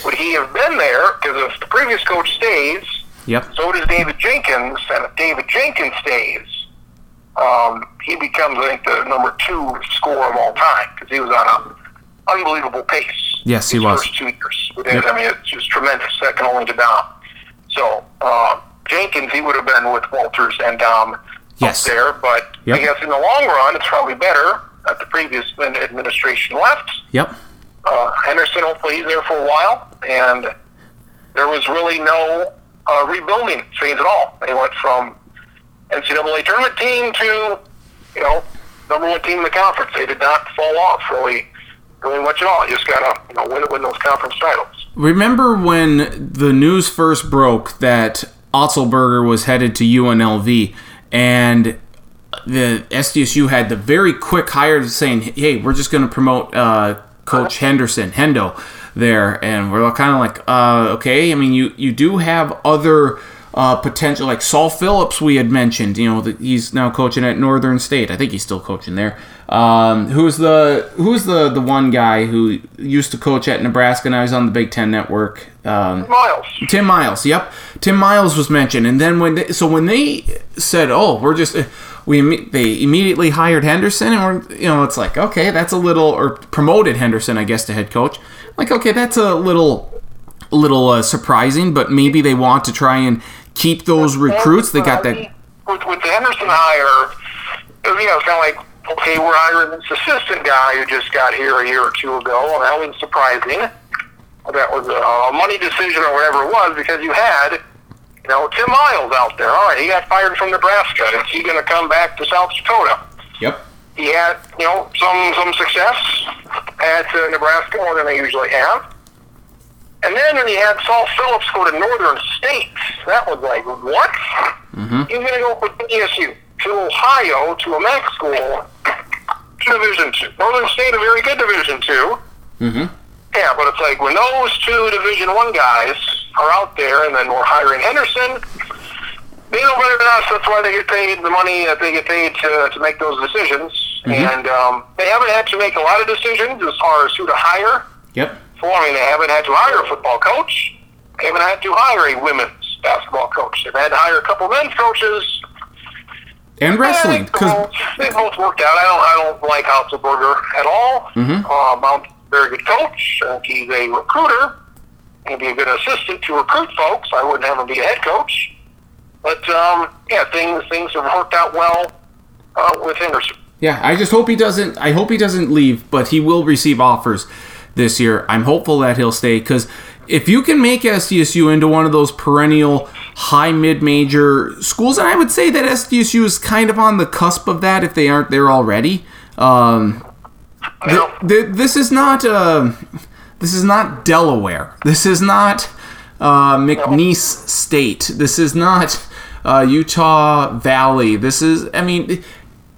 would he have been there? Because if the previous coach stays,
Yep.
so does David Jenkins. And if David Jenkins stays, um, he becomes, I think, the number two scorer of all time because he was on a unbelievable pace.
Yes, he was.
First two years.
Yep.
I mean, it's just tremendous, second only to Daum. So uh, Jenkins, he would have been with Wolters and Daum
Yes.
up there, but
Yep.
I guess in the long run, it's probably better that the previous administration left.
Yep.
Uh, Henderson, hopefully, he's there for a while, and there was really no uh, rebuilding phase at all. They went from NCAA tournament team to, you know, number one team in the conference. They did not fall off really, really much at all. You just gotta, you know, win win those conference titles.
Remember when the news first broke that Otzelberger was headed to UNLV and the SDSU had the very quick hire saying, "Hey, we're just going to promote uh, Coach Henderson, Hendo, there," and we're kind of like, uh, "Okay." I mean, you you do have other uh, potential, like Saul Phillips, we had mentioned. You know, that he's now coaching at Northern State. I think he's still coaching there. Um, who's the who's the the one guy who used to coach at Nebraska? Now he's on the Big Ten Network. Um,
Miles.
Tim Miles. Yep, Tim Miles was mentioned, and then when they, so when they said, "Oh, we're just," we they immediately hired Henderson, and we're you know it's like okay, that's a little or promoted Henderson, I guess, to head coach. Like okay, that's a little a little uh, surprising, but maybe they want to try and keep those recruits. They got that.
With, with the Henderson hire, you know, it's kind of like, okay, we're hiring this assistant guy who just got here a year or two ago, and that was surprising. That was a money decision or whatever it was because you had, you know, Tim Miles out there. All right, he got fired from Nebraska. Is he going to come back to South Dakota?
Yep.
He had, you know, some some success at uh, Nebraska more than they usually have. And then when you had Saul Phillips go to Northern State, that was like, what?
Mm-hmm.
He's going to go from ESU to Ohio to a MAC school to Division Two. Northern State, a very good Division Two.
Mm-hmm.
Yeah, but it's like when those two Division One guys are out there, and then we're hiring Henderson. They know better than us. That's why they get paid the money that they get paid to, to make those decisions. And um, they haven't had to make a lot of decisions as far as who to hire.
Yep.
For I mean, they haven't had to hire a football coach. They haven't had to hire a women's basketball coach. They've had to hire a couple men's coaches.
And wrestling, because
they, both, worked out. I don't, I don't like Otzelberger at all.
Mhm.
Um, I'm a very good coach. I think he's a recruiter. He'd be a good assistant to recruit folks. I wouldn't have him be a head coach. But um, yeah, things things have worked out well uh, with Henderson.
Yeah, I just hope he doesn't. I hope he doesn't leave, but he will receive offers this year. I'm hopeful that he'll stay because if you can make SDSU into one of those perennial high mid major schools, and I would say that SDSU is kind of on the cusp of that if they aren't there already. Um,
You know,
th- th- this is not. Uh, this is not Delaware. This is not uh, McNeese State. This is not uh, Utah Valley. This is. I mean.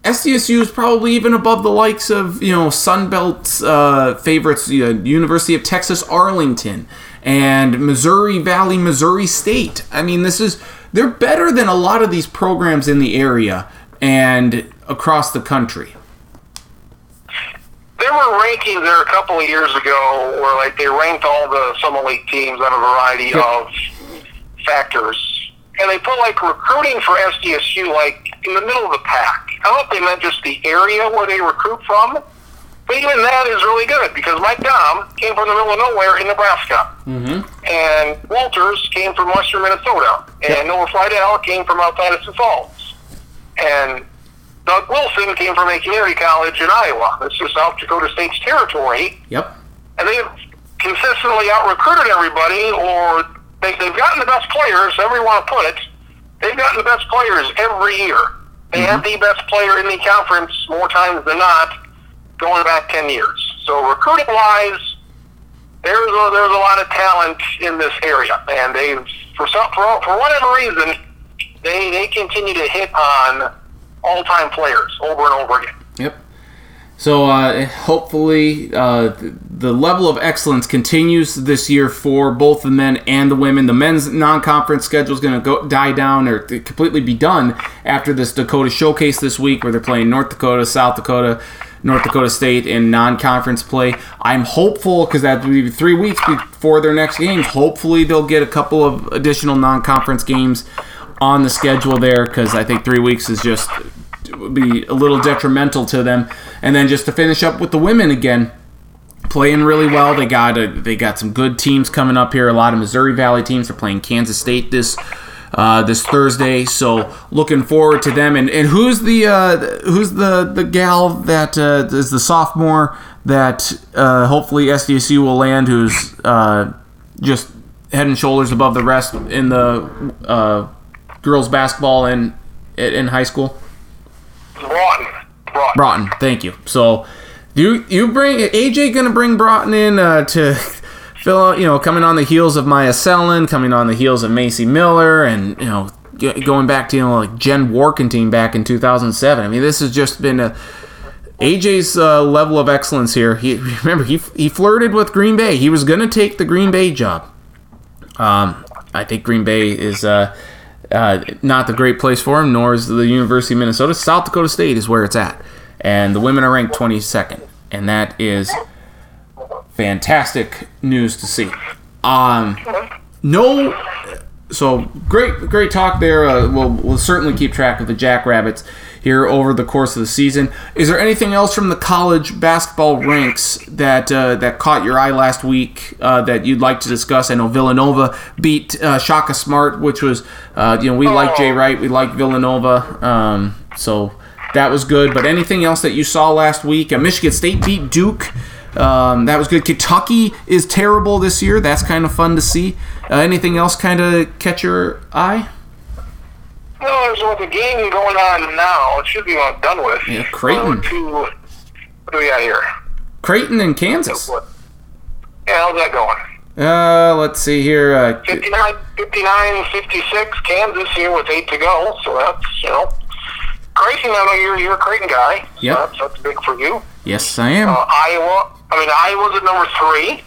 SDSU is probably even above the likes of you know Sunbelt uh, favorites, you know, University of Texas Arlington and Missouri Valley, Missouri State. I mean, this is they're better than a lot of these programs in the area and across the country.
there were rankings there a couple of years ago where like they ranked all the summer league teams on a variety
Yep.
of factors, and they put like recruiting for SDSU like in the middle of the pack. I don't know if they meant just the area where they recruit from, but even that is really good because Mike Daum came from the middle of nowhere in Nebraska,
Mm-hmm.
and Wolters came from western Minnesota, and Noah Freidel came from outside of Sioux Falls, and Doug Wilson came from a community college in Iowa. This is South Dakota State's territory,
Yep.
and they've consistently out recruited everybody, or they, they've gotten the best players, however you want to put it. They've gotten the best players every year. They have the best player in the conference more times than not, going back 10 years. So recruiting wise, there's a, there's a lot of talent in this area, and they've for some for, for whatever reason they they continue to hit on all time players over and over again.
Yep. So uh, hopefully uh, the level of excellence continues this year for both the men and the women. The men's non-conference schedule is going to go die down or completely be done after this Dakota Showcase this week, where they're playing North Dakota, South Dakota, North Dakota State in non-conference play. I'm hopeful because that will be three weeks before their next games. Hopefully they'll get a couple of additional non-conference games on the schedule there because I think three weeks is just would be a little detrimental to them. And then just to finish up with the women again, playing really well. They got a, they got some good teams coming up here. A lot of Missouri Valley teams are playing Kansas State this uh, this Thursday. So looking forward to them. And, and who's the uh, who's the the gal that uh, is the sophomore that uh, hopefully SDSU will land? Who's uh, just head and shoulders above the rest in the uh, girls basketball in in high school?
Broughton. Broughton.
Broughton. Thank you. So you you bring AJ going to bring Broughton in uh, to out, you know, coming on the heels of Myah Selland, coming on the heels of Macy Miller, and you know, going back to you know like Jen Warkentine back in 2007. I mean, this has just been a AJ's uh, level of excellence here. He remember he he flirted with Green Bay. He was going to take the Green Bay job. Um, I think Green Bay is uh, uh, not the great place for him, nor is the University of Minnesota. South Dakota State is where it's at, and the women are ranked 22nd, and that is fantastic news to see. Um, no, so great, great talk there. Uh, we'll, we'll certainly keep track of the Jackrabbits here over the course of the season. Is there anything else from the college basketball ranks that uh, that caught your eye last week uh, that you'd like to discuss? I know Villanova beat uh, Shaka Smart, which was uh, you know we like Jay Wright, we like Villanova, um, so that was good. But anything else that you saw last week? Uh, Michigan State beat Duke. Um, that was good. Kentucky is terrible this year. That's kind of fun to see. Uh, anything else kind of catch your eye?
No, there's with the game going on now. It should be done with.
Yeah, Creighton.
To, what do we got here?
Creighton and Kansas.
Yeah, how's that going?
Uh, let's see here. Uh,
59, 59, 56, Kansas here with eight to go. So that's, you know, Creighton, I know you're, you're a Creighton guy.
Yeah.
So that's, that's big for you.
Yes, I am.
Uh, Iowa, I mean, Iowa's at number three.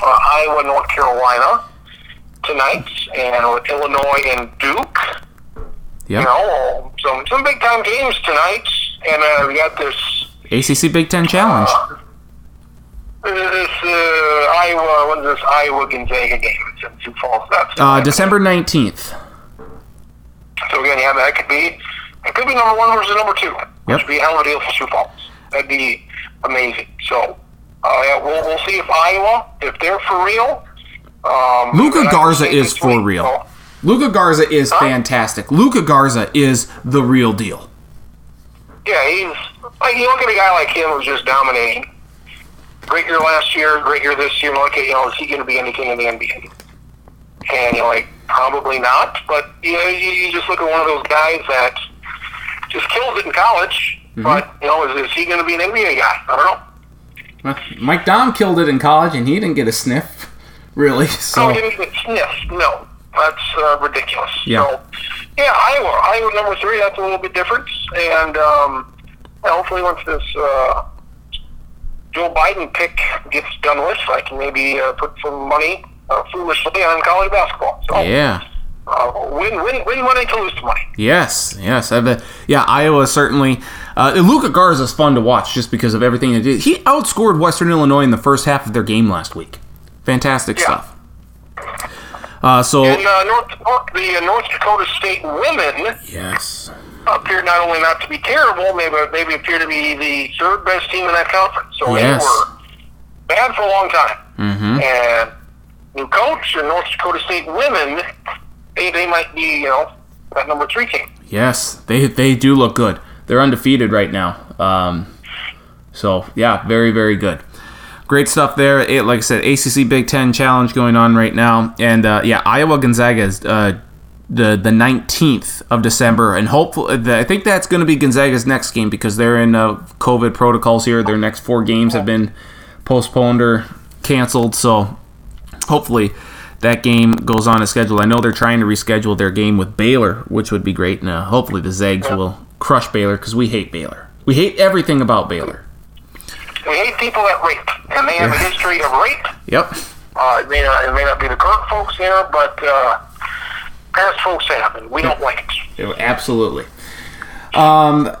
Uh, Iowa, North Carolina tonight, and with Illinois and Duke.
Yep.
You know, some some big time games tonight, and uh, we got this
ACC Big Ten Challenge.
uh, this uh, Iowa. When's this Iowa Gonzaga game? It's in Sioux Falls. That's
Uh, December nineteenth.
So again, yeah, that could be it could be number one versus number two, which
Yep.
would be a hell of a deal for Sioux Falls. That'd be amazing. So uh, we'll we'll see if Iowa, if they're for real. Um, Luka
Garza is for real. Luka Garza is fantastic. Luka Garza is the real deal.
Yeah, he's like you look at a guy like him who's just dominating. Great year last year, great year this year. Look at you know, is he going to be anything in the NBA? And you're like, probably not. But you know, you, you just look at one of those guys that just kills it in college. But you know, is, is he going to be an NBA guy? I don't know.
Well, Mike Daum killed it in college, and he didn't get a sniff, really.
No,
So
he didn't get sniffed. No, that's uh, ridiculous.
Yeah.
So, yeah, Iowa, Iowa number three. That's a little bit different. And um, hopefully, once this uh, Joe Biden pick gets done with, I can maybe uh, put some money uh, foolishly on college basketball. So,
yeah.
Uh, win, win, win money to lose money.
Yes, yes. I bet. Yeah, Iowa certainly. Uh, Luka Garza is fun to watch just because of everything he did. He outscored Western Illinois in the first half of their game last week. Fantastic
Yeah.
stuff. Uh, so
And uh, North, the uh, North Dakota State women
yes,
appear not only not to be terrible, maybe maybe appear to be the third best team in that conference. So
Yes.
they were bad for a long time.
Mhm.
And new coach and North Dakota State women, they, they might be you know that number three team.
yes, they they do look good. They're undefeated right now. Um, so yeah, very very good. Great stuff there. It, like I said, ACC Big Ten Challenge going on right now, and uh, yeah, Iowa Gonzaga is uh, the the nineteenth of December, and hopefully, I think that's going to be Gonzaga's next game because they're in uh, COVID protocols here. Their next four games have been postponed or canceled, so hopefully that game goes on a schedule. I know they're trying to reschedule their game with Baylor, which would be great, and uh, hopefully the Zags will crush Baylor because we hate Baylor. We hate everything about Baylor.
We hate people that rape, and they have a history of rape.
Yep.
Uh, it may not it may not be the current folks there, but uh, past folks have, and we don't like it.
Absolutely. Um,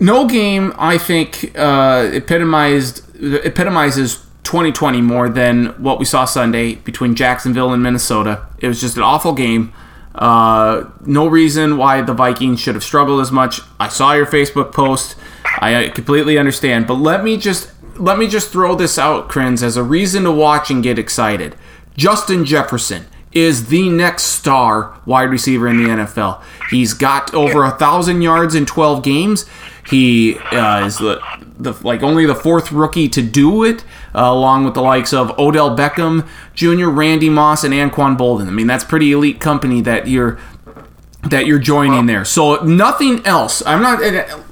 no game, I think, uh, epitomized epitomizes 2020 more than what we saw Sunday between Jacksonville and Minnesota. It was just an awful game. Uh, no reason why the Vikings should have struggled as much. I saw your Facebook post. I completely understand, but let me just let me just throw this out, Kriens, as a reason to watch and get excited. Justin Jefferson is the next star wide receiver in the NFL. He's got over a thousand yards in 12 games. He uh, is the, the like only the fourth rookie to do it, uh, along with the likes of Odell Beckham Jr., Randy Moss, and Anquan Boldin. I mean, that's pretty elite company that you're that you're joining there. So nothing else. I'm not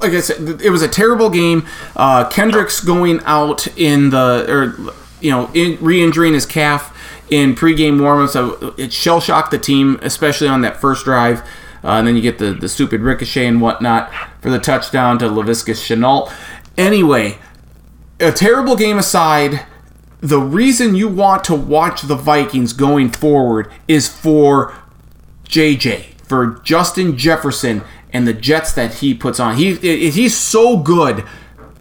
like I said. It was a terrible game. Uh, Kendricks going out in the or you know in, re-injuring his calf in pregame warmups. So it shell shocked the team, especially on that first drive. Uh, and then you get the, the stupid ricochet and whatnot for the touchdown to Laviska Shenault. Anyway, a terrible game aside, the reason you want to watch the Vikings going forward is for JJ, for Justin Jefferson and the Jets that he puts on. He he's so good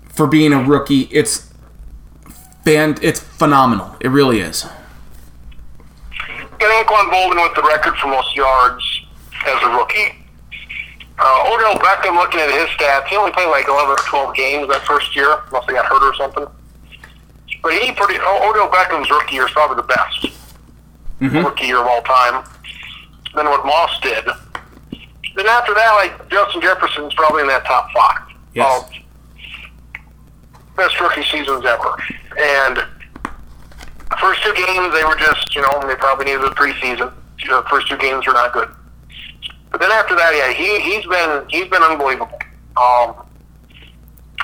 for being a rookie. It's fan, it's phenomenal. It really is.
Get Anquan Boldin with the record for most yards as a rookie. Uh, Odell Beckham, looking at his stats, he only played like 11 or 12 games that first year, unless he got hurt or something. But he pretty, Odell Beckham's rookie year is probably the best mm-hmm. rookie year of all time. Then what Moss did. Then after that, like Justin Jefferson's probably in that top five.
Yes.
Of best rookie seasons ever. And the first two games, they were just, you know, they probably needed a preseason. The first two games were not good. But then after that, yeah, he he's been he's been unbelievable. Um,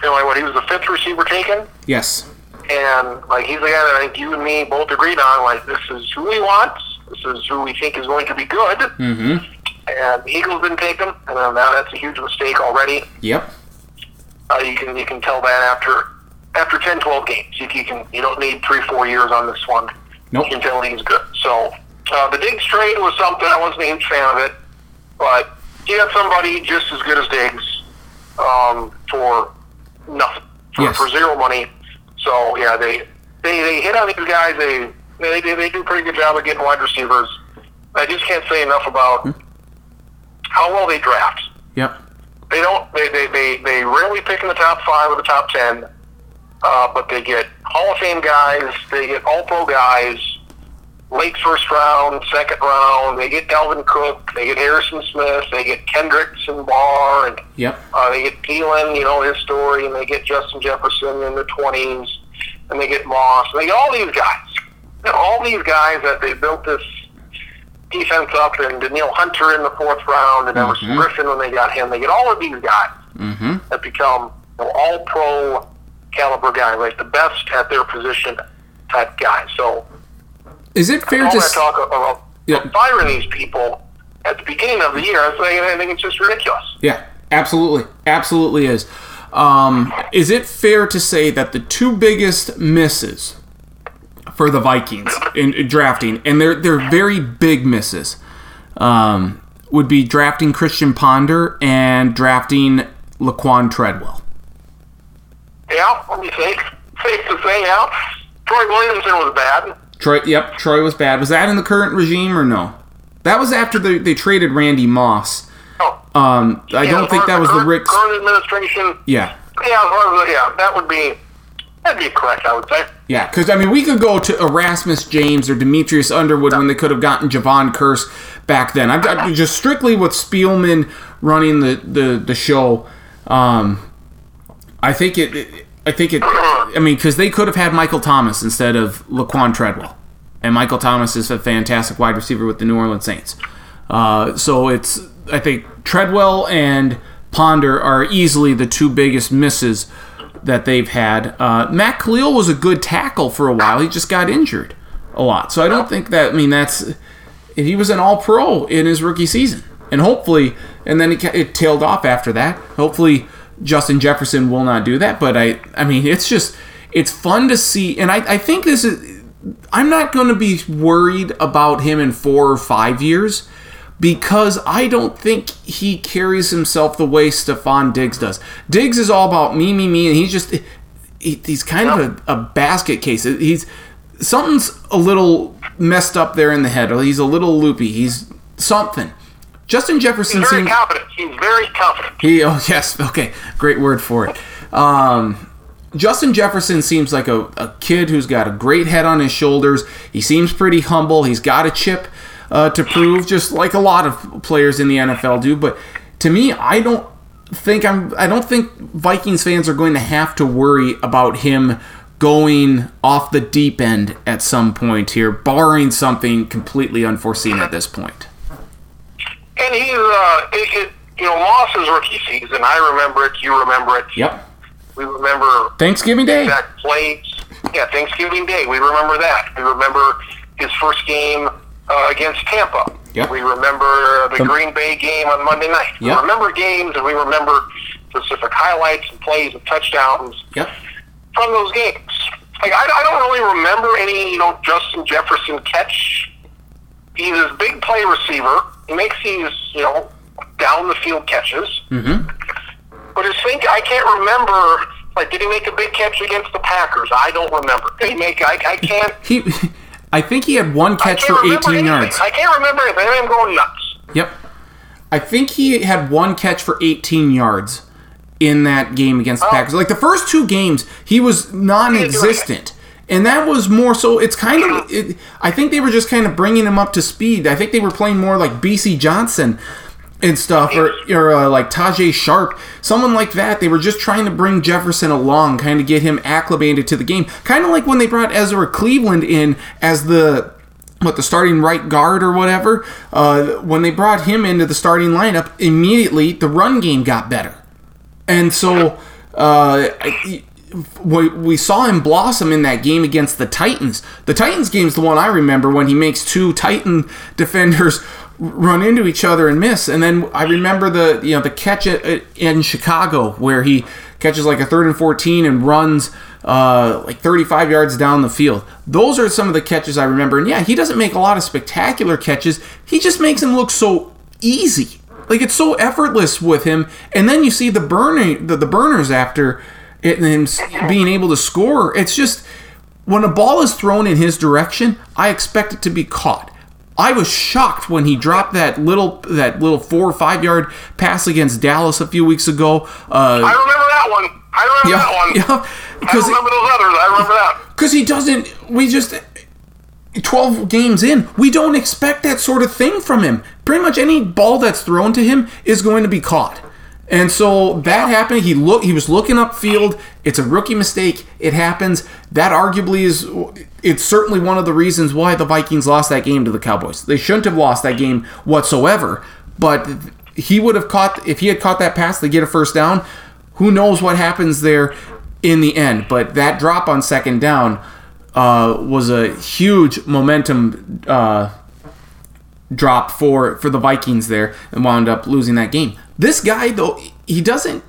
like what he was the fifth receiver taken.
Yes.
And like he's the guy that I think you and me both agreed on. Like this is who he wants. This is who we think is going to be good.
Mm-hmm.
And Eagles been taken, and now that's a huge mistake already.
Yep.
Uh, you can you can tell that after after 10, 12 games. You, you can you don't need three four years on this one.
Nope.
You can tell he's good. So uh, the Diggs trade was something I wasn't a huge fan of it. But you got somebody just as good as Diggs um, for nothing, for,
yes.
for zero money. So yeah, they they, they hit on these guys. They they they do a pretty good job of getting wide receivers. I just can't say enough about hmm. how well they draft.
Yep.
They don't. They they they, they rarely pick in the top five or the top ten, uh, but they get Hall of Fame guys. They get All Pro guys late first round, second round. They get Dalvin Cook, they get Harrison Smith, they get Kendricks and Barr, and
yep.
uh, they get Thielen, you know his story, and they get Justin Jefferson in the twenties, and they get Moss, and they get all these guys, and all these guys that they built this defense up, and Danielle Hunter in the fourth round, and Everson mm-hmm. Griffen when they got him. They get all of these guys
mm-hmm.
that become you know, all pro caliber guys, like the best at their position type guys. So
is it fair to
that talk about
yeah.
firing these people at the beginning of the year? I think, I think it's just ridiculous.
Yeah, absolutely, absolutely is. Um, is it fair to say that the two biggest misses for the Vikings in, in drafting, and they're they're very big misses, um, would be drafting Christian Ponder and drafting Laquan Treadwell?
Yeah, let me think. Safe to say, yeah. Troy Williamson was bad.
Troy, yep, Troy was bad. Was that in the current regime or no? That was after they, they traded Randy Moss.
Oh.
Um, I
yeah,
don't think that was
current,
the Rick.
Current administration.
Yeah.
Yeah, yeah, that would be that'd be correct. I would say.
Yeah, because I mean, we could go to Erasmus James or Demetrius Underwood when they could have gotten Jevon Kearse back then. I've got just strictly with Spielman running the the the show. Um, I think it, it I think it. I mean, because they could have had Michael Thomas instead of Laquan Treadwell, and Michael Thomas is a fantastic wide receiver with the New Orleans Saints. Uh, so it's I think Treadwell and Ponder are easily the two biggest misses that they've had. Uh, Matt Kalil was a good tackle for a while. He just got injured a lot, so I don't think that. I mean, that's he was an All Pro in his rookie season, and hopefully, and then it, it tailed off after that. Hopefully Justin Jefferson will not do that. But I, I mean, it's just it's fun to see, and I, I think this is. I'm not going to be worried about him in four or five years because I don't think he carries himself the way Stefon Diggs does. Diggs is all about me, me, me, and he's just he, he's kind of a, a basket case. He's something's a little messed up there in the head, he's a little loopy. He's something. Justin Jefferson
He's very
seems
confident. He's very confident.
he. Oh yes, okay, great word for it. Um, Justin Jefferson seems like a, a kid who's got a great head on his shoulders. He seems pretty humble. He's got a chip uh, to prove, just like a lot of players in the NFL do. But to me, I don't think I'm. I don't think Vikings fans are going to have to worry about him going off the deep end at some point here, barring something completely unforeseen at this point.
And he's, uh, it, it, you know, Moss's rookie season. I remember it. You remember it.
Yep.
We remember
Thanksgiving Day.
that plays. Yeah, Thanksgiving Day. We remember that. We remember his first game uh, against Tampa.
Yep.
We remember the
The-
Green Bay game on Monday night.
Yep.
We remember games, and we remember specific highlights and plays and touchdowns
Yep.
from those games. Like I, I don't really remember any, you know, Justin Jefferson catch. He's a big play receiver. He makes these, you know, down the field catches.
Mm-hmm.
But his think I can't remember. Like, did he make a big catch against the Packers? I don't remember. Did he make? I, I can't.
He, I think he had one catch for 18
anything.
yards.
I can't remember anything. I'm going nuts.
Yep. I think he had one catch for 18 yards in that game against the
Oh.
Packers. Like the first two games, he was non-existent. And that was more so. It's kind of. It, I think they were just kind of bringing him up to speed. I think they were playing more like Bisi Johnson and stuff, or or uh, like Tajae Sharpe, someone like that. They were just trying to bring Jefferson along, kind of get him acclimated to the game. Kind of like when they brought Ezra Cleveland in as the what the starting right guard or whatever. Uh, when they brought him into the starting lineup, immediately the run game got better, and so uh, I- we, saw him blossom in that game against the Titans. The Titans game's the one I remember when he makes two Titan defenders run into each other and miss. And then I remember the you know the catch in Chicago where he catches like a third and 14 and runs uh, like 35 yards down the field. Those are some of the catches I remember. And yeah, he doesn't make a lot of spectacular catches. He just makes them look so easy. Like it's so effortless with him. And then you see the burning the, the burners after and him being able to score. It's just when a ball is thrown in his direction, I expect it to be caught. I was shocked when he dropped that little that little four or five yard pass against Dallas a few weeks ago.
I
Uh,
remember that one. I remember that one.
yeah,
I remember those others. I remember that.
because he doesn't. We just. 12 games in, we don't expect that sort of thing from him. Pretty much any ball that's thrown to him is going to be caught. And so that happened. He look he was looking upfield. It's a rookie mistake. It happens. That arguably is it's certainly one of the reasons why the Vikings lost that game to the Cowboys. They shouldn't have lost that game whatsoever, but he would have caught if he had caught that pass to get a first down, who knows what happens there in the end. But that drop on second down uh, was a huge momentum uh, drop for for the Vikings there, and wound up losing that game. This guy though, he doesn't.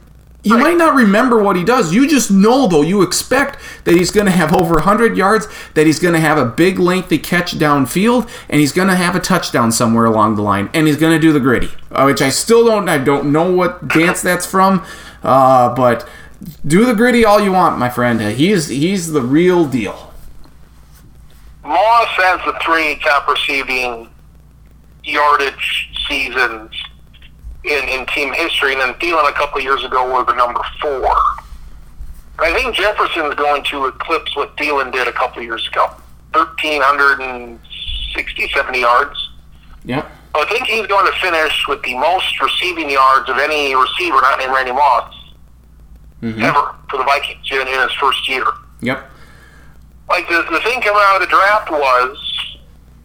You might not remember what he does. You just know though. You expect that he's going to have over 100 yards, that he's going to have a big lengthy catch downfield, and he's going to have a touchdown somewhere along the line, and he's going to do the gritty, uh, which I still don't. I don't know what dance that's from, uh, but do the gritty all you want, my friend. Uh, He's he's the real deal.
Moss has the three top receiving yardage seasons in, in team history, and then Thielen a couple years ago was the number four. I think Jefferson's going to eclipse what Thielen did a couple years ago. 1,360, 70 yards.
Yep.
I think he's going to finish with the most receiving yards of any receiver not named Randy Moss mm-hmm. ever for the Vikings in, in his first year.
Yep.
Like the, the thing coming out of the draft was,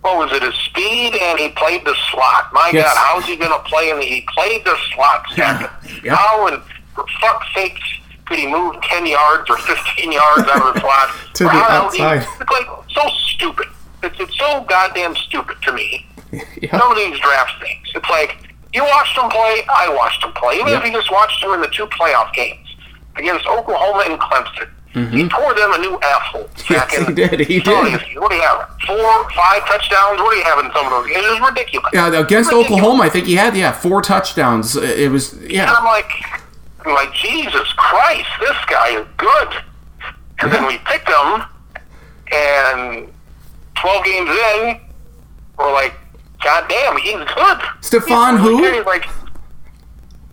what was it? His speed, and he played the slot. My
Yes.
God, how's he going to play in the? He played the slot second.
Yeah.
How and for fuck's sakes could he move ten yards or fifteen yards out of the slot?
To
Or
the
he-
outside.
It's like so stupid. It's, it's so goddamn stupid to me.
Yep.
Some of these draft things. It's like you watched him play, I watched him play. Even
Yeah.
if you just watched him in the two playoff games against Oklahoma and Clemson, he tore them a new asshole.
Mm-hmm. Yes,
in-
he did. He did.
What do you have? Four, five touchdowns? What do you have in some of those games? It was ridiculous.
Yeah, against
Ridiculous.
Oklahoma, I think he had yeah four touchdowns. It was yeah. And.
I'm like, I'm like Jesus Christ, this guy is good. And then we picked him, and 12 games in, we're like, God damn, he's good. He's
who?
like,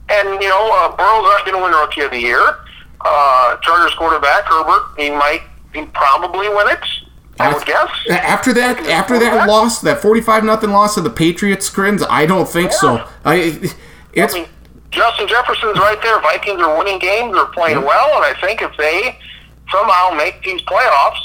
and you know, uh, Burrow's not going to win Rookie of the Year. Uh, Chargers quarterback Herbert, he might, he probably win it. I would guess.
After that, after that loss, that forty-five nothing loss to the Patriots, Kriens, I don't think so. I it's
I mean, Justin Jefferson's right there. Vikings are winning games. They're playing well, and I think if they somehow make these playoffs,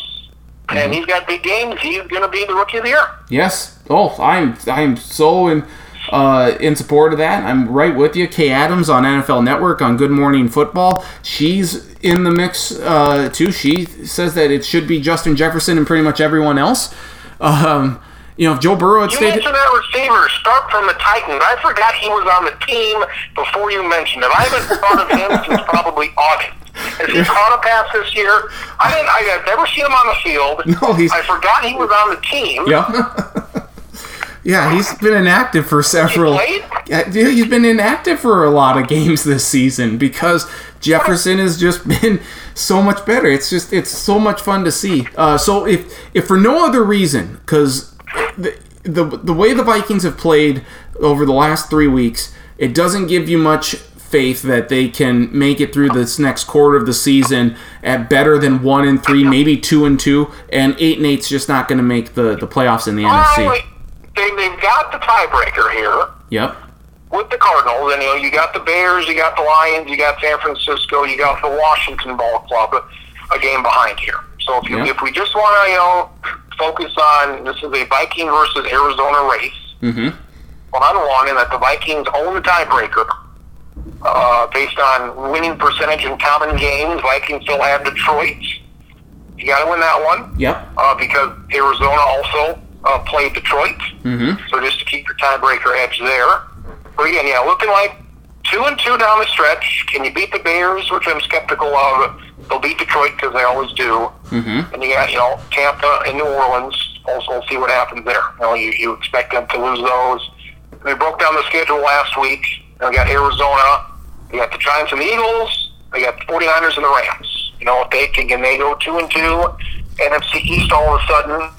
Mm-hmm.
and he's got big games, he's going to be the rookie of the year.
yes. Oh, I'm I'm so in uh, in support of that. I'm right with you. Kay Adams on NFL Network on Good Morning Football. She's in the mix uh, too. She says that it should be Justin Jefferson and pretty much everyone else. Um, you know, if Joe Burrow had
You
stayed.
mentioned that receiver, Stark from the Titans. I forgot he was on the team before you mentioned him. I haven't thought of him since probably August. Has he caught a pass this year? I didn't. I have never seen him on the field.
No, he's-
I forgot he was on the team.
Yeah. yeah, he's been inactive for several. dude, he's been inactive for a lot of games this season because Jefferson has just been so much better. It's just it's so much fun to see. Uh, so if if for no other reason, because the, the the way the Vikings have played over the last three weeks, it doesn't give you much faith that they can make it through this next quarter of the season at better than one and three, maybe two and two, and eight and eight's just not going to make the, the playoffs in the NFC.
They, they've got the tiebreaker here
Yep.
with the Cardinals, and you know you got the Bears, you got the Lions, you got San Francisco, you got the Washington Ball Club, a game behind here. So if you,
Yeah.
if we just want to you know focus on this is a Viking versus Arizona race.
Mm-hmm.
Well, I'm in that the Vikings own the tiebreaker. Uh, based on winning percentage in common games, Vikings still have Detroit. You got to win that one
Yep.
uh, because Arizona also uh, played Detroit.
Mm-hmm.
So just to keep your tiebreaker edge there. But again, yeah, looking like two and two down the stretch. Can you beat the Bears, which I'm skeptical of? They'll beat Detroit because they always do.
Mm-hmm.
And you got you know Tampa and New Orleans. Also, we'll see what happens there. You know, you, you expect them to lose those. They broke down the schedule last week. They got Arizona. They got the Giants and the Eagles. They got the 49ers and the Rams. You know, if they can, can they go two and two? NFC East all of a sudden.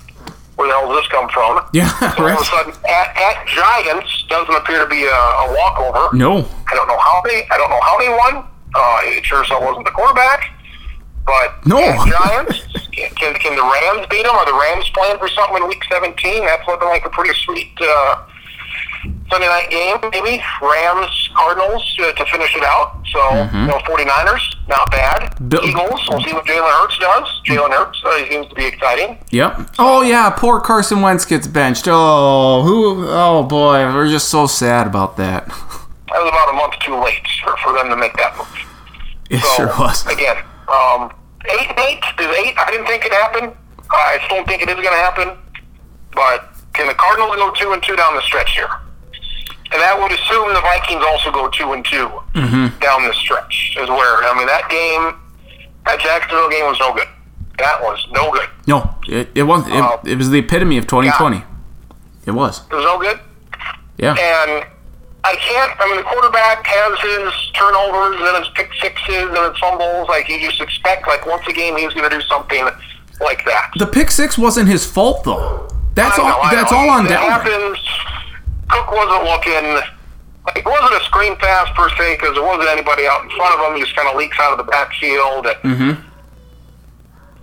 Where the hell does this come from?
Yeah,
So all of a sudden, at, at Giants doesn't appear to be a, a walkover.
No.
I don't know how they. I don't know how they won. Uh, it sure so wasn't the quarterback. But
No.
at Giants, can, can the Rams beat them? Are the Rams playing for something in Week 17? That's looking like a pretty sweet uh, Sunday night game, maybe. Rams, Cardinals uh, to finish it out. So, you know, 49ers, not bad.
Bill-
Eagles, we'll see what Jalen Hurts does. Jalen Hurts uh, seems to be exciting.
Yep. Oh yeah, poor Carson Wentz gets benched. Oh, who? Oh boy, we're just so sad about that.
That was about a month too late for, for them to make that move.
It
So,
sure was.
Again, um, eight and eight is eight. I didn't think it happened. I still don't think it is going to happen. But can the Cardinals go two and two down the stretch here? And that would assume the Vikings also go two and 2
Mm-hmm.
down the stretch. Is where I mean that game, that Jacksonville game was no good. That was no good.
No, it, it was. It,
Uh,
it was the epitome of 2020. It was.
It was no good.
Yeah.
And I can't. I mean, the quarterback has his turnovers and then his pick sixes and his fumbles. Like you just expect, like once a game, he's going to do something like that.
The pick six wasn't his fault though. That's
know,
all. That's all on
It
Dalvin.
happens. Cook wasn't looking. It wasn't a screen pass per se because there wasn't anybody out in front of him. He just kind of leaks out of the backfield.
Mm-hmm.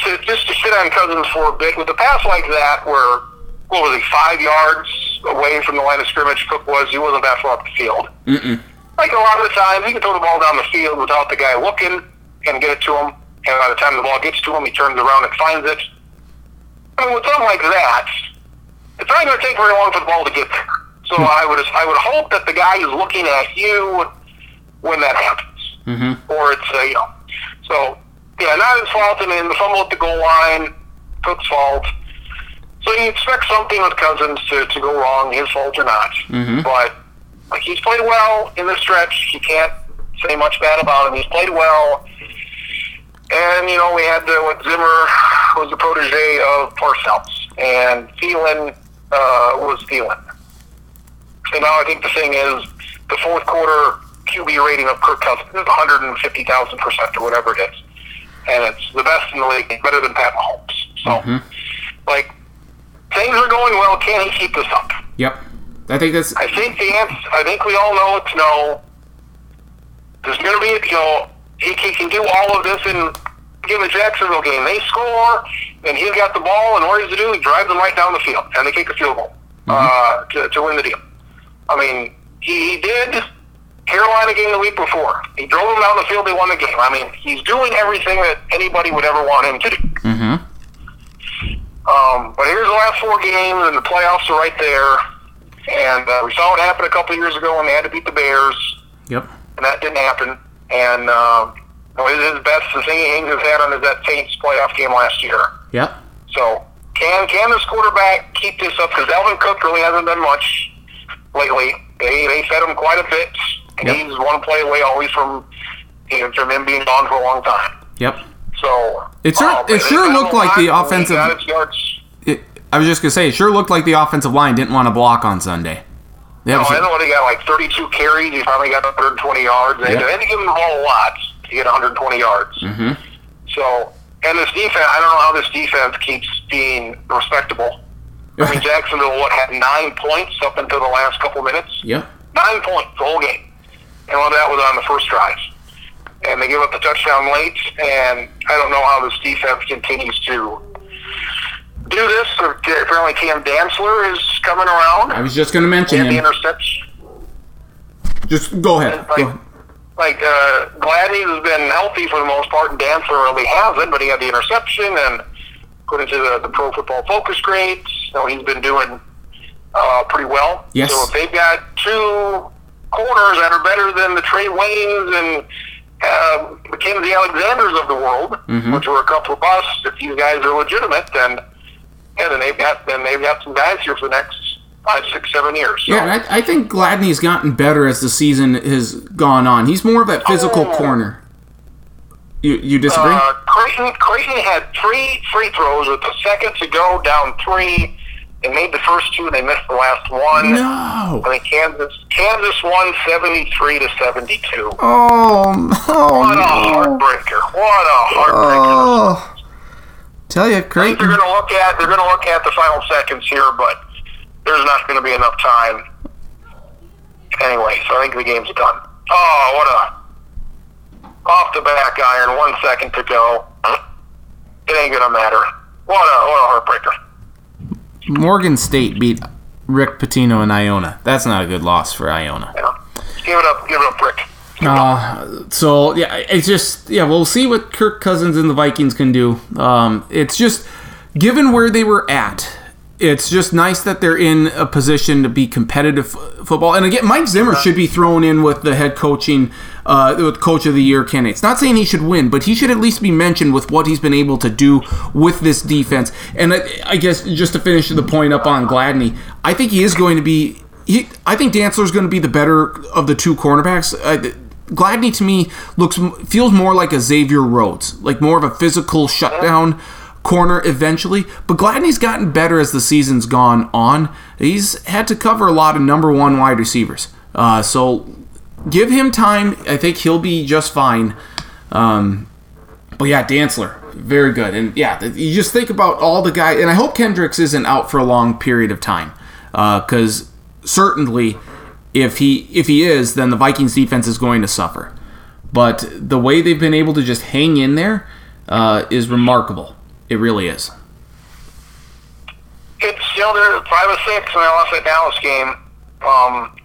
to just to shit on Cousins for a bit with a pass like that, where what was he five yards away from the line of scrimmage? Cook was. He wasn't that far up the field.
Mm-mm.
Like a lot of the time, he can throw the ball down the field without the guy looking and get it to him. And by the time the ball gets to him, he turns around and finds it. I mean, with something like that, it's not going to take very long for the ball to get there. So I would I would hope that the guy is looking at you when that happens,
Mm-hmm.
or it's uh, you know. So yeah, not his fault. I mean, the fumble at the goal line, Cook's fault. So you expect something with Cousins to, to go wrong, his fault or not.
Mhm.
But like he's played well in the stretch. You can't say much bad about him. He's played well. And you know, we had the what Zimmer was the protege of Parcells, and Thielen uh, was Thielen. And now I think the thing is, the fourth quarter QB rating of Kirk Cousins is 150,000 percent or whatever it is, and it's the best in the league, better than Pat Mahomes. So,
Mhm.
like, things are going well. Can he keep this up?
Yep. I think that's.
I think the answer. I think we all know it's no. There's going to be, you know, he, he can do all of this in give the Jacksonville game. They score, and he's got the ball, and what does he do? He drives them right down the field, and they kick a field goal uh, to, to win the deal. I mean, he, he did Carolina game the week before. He drove them down the field. They won the game. I mean, he's doing everything that anybody would ever want him to do.
Mm-hmm.
Um, but here's the last four games, and the playoffs are right there. And uh, we saw what happened a couple of years ago when they had to beat the Bears,
Yep.
and that didn't happen. And uh, his best the thing he his hat on is that Saints playoff game last year.
Yep.
So can can this quarterback keep this up? Because Dalvin Cook really hasn't done much lately. They they fed him quite a bit,
Yep.
he's one play away always from you know, from him being gone for a long time.
Yep.
So
It sure-
uh,
it sure looked like the offensive-
got his yards.
It, I was just gonna say, it sure looked like the offensive line didn't want to block on Sunday. They
No,
have-
I know he got like 32 carries. He finally got 120 yards. They
Yep.
had to give him the ball a lot to get 120 yards.
Mhm.
So, and this defense, I don't know how this defense keeps being respectable. I mean, Jacksonville what had nine points up until the last couple minutes.
Yep.
Nine points the whole game, and all that was on the first drive. And they give up the touchdown late, and I don't know how this defense continues to do this. Apparently, Cam Dantzler is coming around.
I was just gonna mention
and the
him.
interception.
Just go ahead.
Like,
Go ahead.
like uh, Gladney has been healthy for the most part, and Dantzler really hasn't, but he had the interception, and according to the, the Pro Football Focus grades, know, he's been doing uh, pretty well.
Yes.
So if they've got two corners that are better than the Trey Waynes and uh, Mackensie Alexanders of the world,
Mhm.
which were a couple of busts, if these guys are legitimate, then yeah, then they've got then they've got some guys here for the next five, six, seven years. So,
Yeah, I, I think Gladney's gotten better as the season has gone on. He's more of that physical
Oh.
corner. You you disagree?
Uh, Creighton, Creighton had three free throws with a second to go, down three. They made the first two, they missed the last one.
no.
I think Kansas Kansas won seventy three to seventy two.
Oh, oh
What a heartbreaker! What a heartbreaker!
Oh. Tell you,
They're
Creighton.
going to look at they're going to look at the final seconds here, but there's not going to be enough time. Anyway, so I think the game's done. Oh, what a off the back iron, one second to go. It ain't to matter. What a what a heartbreaker.
Morgan State beat Rick Pitino and Iona. That's not a good loss for Iona.
Yeah. Give it up, give it up, Rick.
Uh, so yeah, it's just yeah, we'll see what Kirk Cousins and the Vikings can do. Um, it's just given where they were at, it's just nice that they're in a position to be competitive f- football. And again, Mike Zimmer should be thrown in with the head coaching, uh, with coach of the year candidates. Not saying he should win, but he should at least be mentioned with what he's been able to do with this defense. And I, I guess just to finish the point up on Gladney, I think he is going to be. He, I think Dantzler's going to be the better of the two cornerbacks. Uh, Gladney to me looks feels more like a Xavier Rhodes, like more of a physical shutdown corner eventually. But Gladney's gotten better as the season's gone on. He's had to cover a lot of number one wide receivers. Uh, so give him time. I think he'll be just fine. Um, but yeah, Dantzler, very good. And yeah, you just think about all the guys. And I hope Kendricks isn't out for a long period of time, because certainly, if he if he is, then the Vikings defense is going to suffer. But the way they've been able to just hang in there uh, is remarkable. It really is.
It's know they're five or six, and they lost that Dallas game. Um,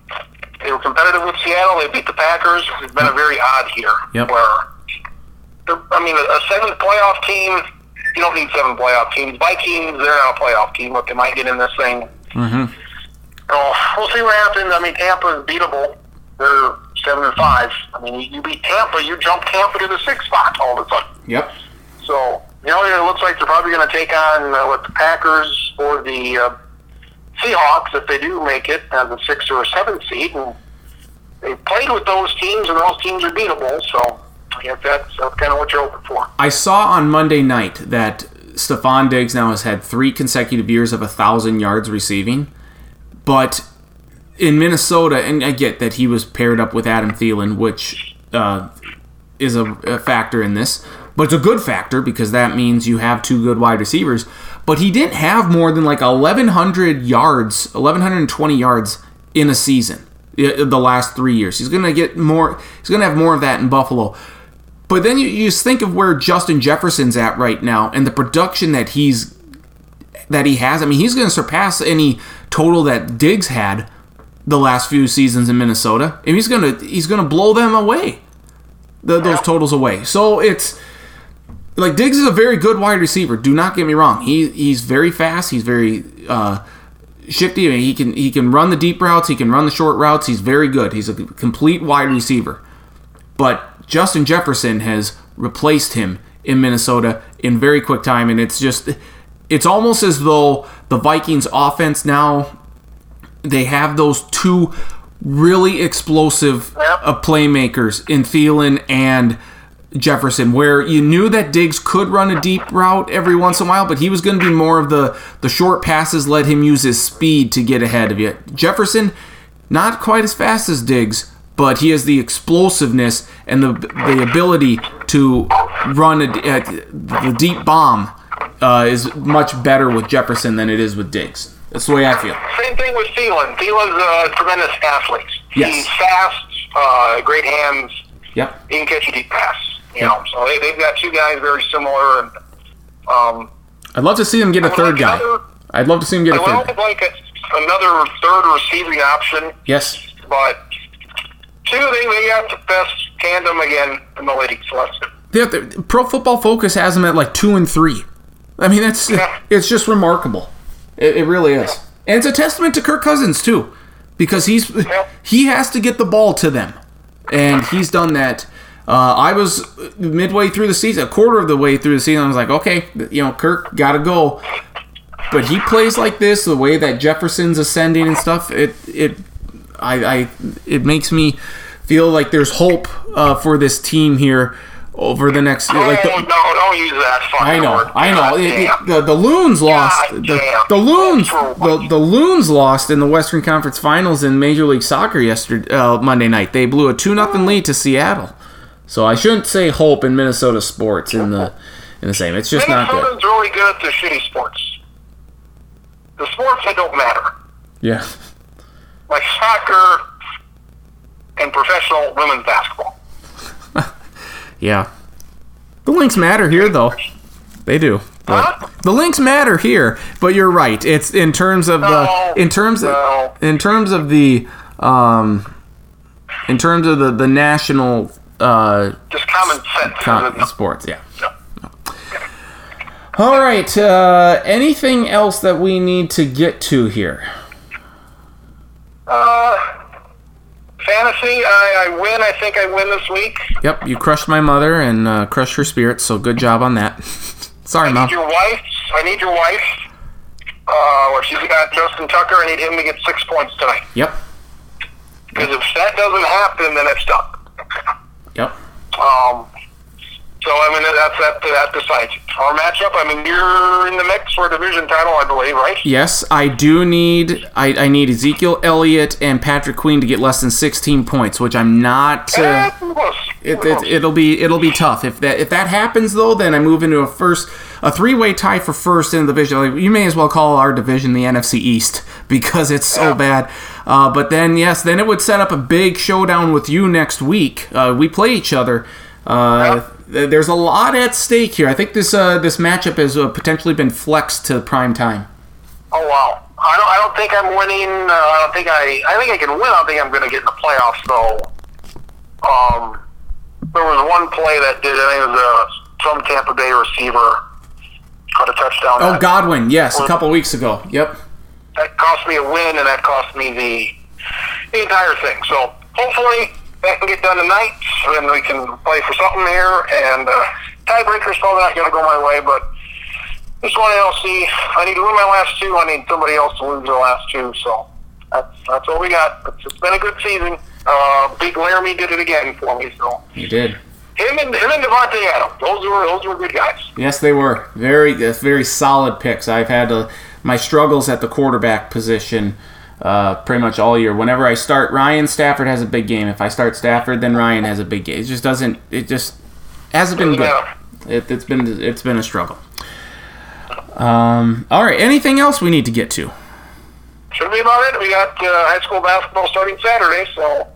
they were competitive with Seattle. They beat the Packers. It's been a very odd year.
Yep.
Where, I mean, a, seventh playoff team. You don't need seven playoff teams. Vikings, they're not a playoff team, but they might get in this thing.
Mm-hmm.
Oh, we'll see what happens. I mean, Tampa is beatable. They're seven and five. I mean, you, you beat Tampa, you jump Tampa to the sixth spot all of a sudden.
Yep.
So, you know, it looks like they're probably going to take on uh, what the Packers or the uh, Seahawks if they do make it as a six or a seven seed. And they played with those teams, and those teams are beatable. So, I guess that's, that's kind of what you're hoping for.
I saw on Monday night that Stefon Diggs now has had three consecutive years of a thousand yards receiving, but in Minnesota, and I get that he was paired up with Adam Thielen, which uh, is a, a factor in this, but it's a good factor because that means you have two good wide receivers. But he didn't have more than like 1,100 yards, 1,120 yards in a season the last three years. He's going to get more. He's going to have more of that in Buffalo. But then you, you just think of where Justin Jefferson's at right now and the production that he's that he has. I mean, he's going to surpass any total that Diggs had the last few seasons in Minnesota. And he's going to he's going to blow them away. The, those totals away. So it's like Diggs is a very good wide receiver. Do not get me wrong. He he's very fast. He's very uh, Shifty, I mean, he can he can run the deep routes, he can run the short routes. He's very good. He's a complete wide receiver. But Justin Jefferson has replaced him in Minnesota in very quick time, and it's just it's almost as though the Vikings offense now they have those two really explosive uh, playmakers in Thielen and Jefferson, where you knew that Diggs could run a deep route every once in a while, but he was going to be more of the the short passes, let him use his speed to get ahead of you. Jefferson, not quite as fast as Diggs, but he has the explosiveness and the the ability to run a, a, the deep bomb uh, is much better with Jefferson than it is with Diggs. That's the way I feel.
Same thing with Thielen. Thielen's a tremendous athlete.
Yes.
He's fast, uh, great hands.
Yep.
He can catch a deep pass. You know, so they, they've got two guys very similar. And um,
I'd love to see him get a third
like
guy.
another-
I'd love to see him get a
I
third.
would like a, another third receiving option,
Yes.
but two, they, they got the best tandem again in the league. So that's
Yeah, the, Pro Football Focus has them at like two and three. I mean, that's
Yeah.
it's just remarkable. It, it really is, and it's a testament to Kirk Cousins too, because he's he has to get the ball to them, and he's done that. Uh, I was midway through the season, a quarter of the way through the season. I was like, okay, you know, Kirk got to go, but he plays like this, the way that Jefferson's ascending and stuff. It it I, I it makes me feel like there's hope uh, for this team here over the next like
oh,
the,
no, don't use that fucking
I know,
word.
I know. It- it- the, the Loons lost. The, the Loons, the, the Loons lost in the Western Conference Finals in Major League Soccer yesterday, uh, Monday night. They blew a two nothing lead to Seattle. So I shouldn't say hope in Minnesota sports in the in the same. It's just not good.
Minnesota's really good at the shitty sports. The sports that don't matter,
Yeah,
like soccer and professional women's basketball.
yeah. The Lynx matter here, though. They do.
Huh?
the Lynx matter here, but you're right. It's in terms of
No,
the in terms of
no.
in terms of the um in terms of the the national uh
Just common sense.
sports. Yeah.
No.
All right. Uh, anything else that we need to get to here?
Uh, fantasy, I, I win. I think I win this week.
Yep, you crushed my mother and uh, crushed her spirit. So good job on that. Sorry,
I
mom.
need your wife. I need your wife. Uh, where she's got Justin Tucker. I need him to get six points tonight.
Yep.
Because if that doesn't happen, then it's done.
Yep.
Um, so I mean that's that to that decides our matchup. I mean you're in the mix for a division title, I believe, right?
Yes, I do need I, I need Ezekiel Elliott and Patrick Queen to get less than 16 points, which I'm not.
Eh,
Uh,
close.
it, it, it'll be it'll be tough if that if that happens though. Then I move into a first a three way tie for first in the division. Like, you may as well call our division the NFC East because it's so
Yeah.
bad. Uh, but then yes, then it would set up a big showdown with you next week. Uh, we play each other. Uh, th- There's a lot at stake here. I think this uh, this matchup has uh, potentially been flexed to prime time.
Oh wow. I don't. I don't think I'm winning. Uh, I don't think I. I think I can win. I don't think I'm going to get in the playoffs though. Um, there was one play that did. I think it was a some Tampa Bay receiver caught a touchdown.
Oh, Godwin, yes, a couple weeks ago. Yep.
That cost me a win, and that cost me the the entire thing. So hopefully that can get done tonight, and we can play for something here. And uh, tiebreaker's probably not going to go my way, but this one LC, I need to win my last two. I need somebody else to lose their last two. So that's that's what we got. It's, it's been a good season. Uh, Big Laramie did it again for me. So
You did.
him and him and Davante Adams, those were those were good guys.
Yes, they were very very solid picks. I've had uh, my struggles at the quarterback position uh, pretty much all year. Whenever I start Ryan, Stafford has a big game. If I start Stafford, then Ryan has a big game. It just doesn't. It just hasn't been good. It, it's been it's been a struggle. Um, all right. Anything else we need to get to?
Should be about it. We got uh, high school basketball starting Saturday, so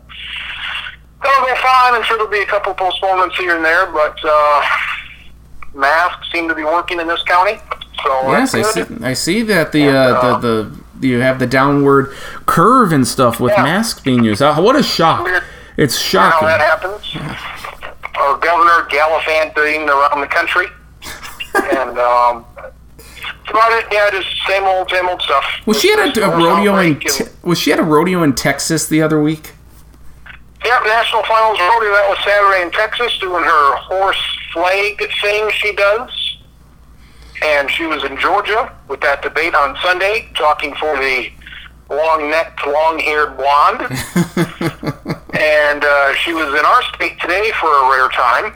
that'll go fine. I'm sure there'll be a couple postponements here and there, but uh, masks seem to be working in this county. So
Yes, I see. I see that the uh, the the you have the downward curve and stuff with
Yeah.
masks being used. Uh, What a shock! It's shocking.
How
shocking.
that happens. Our governor gallivanting around the country, and um, about it. Yeah, just same old, same old stuff.
Was she at a, a rodeo in te- Was she at a rodeo in Texas the other week?
Yeah, National Finals Rodeo. That was Saturday in Texas, doing her horse flag thing she does. And she was in Georgia with that debate on Sunday, talking for the long-necked, long-haired blonde. and uh, she was in our state today for a rare time,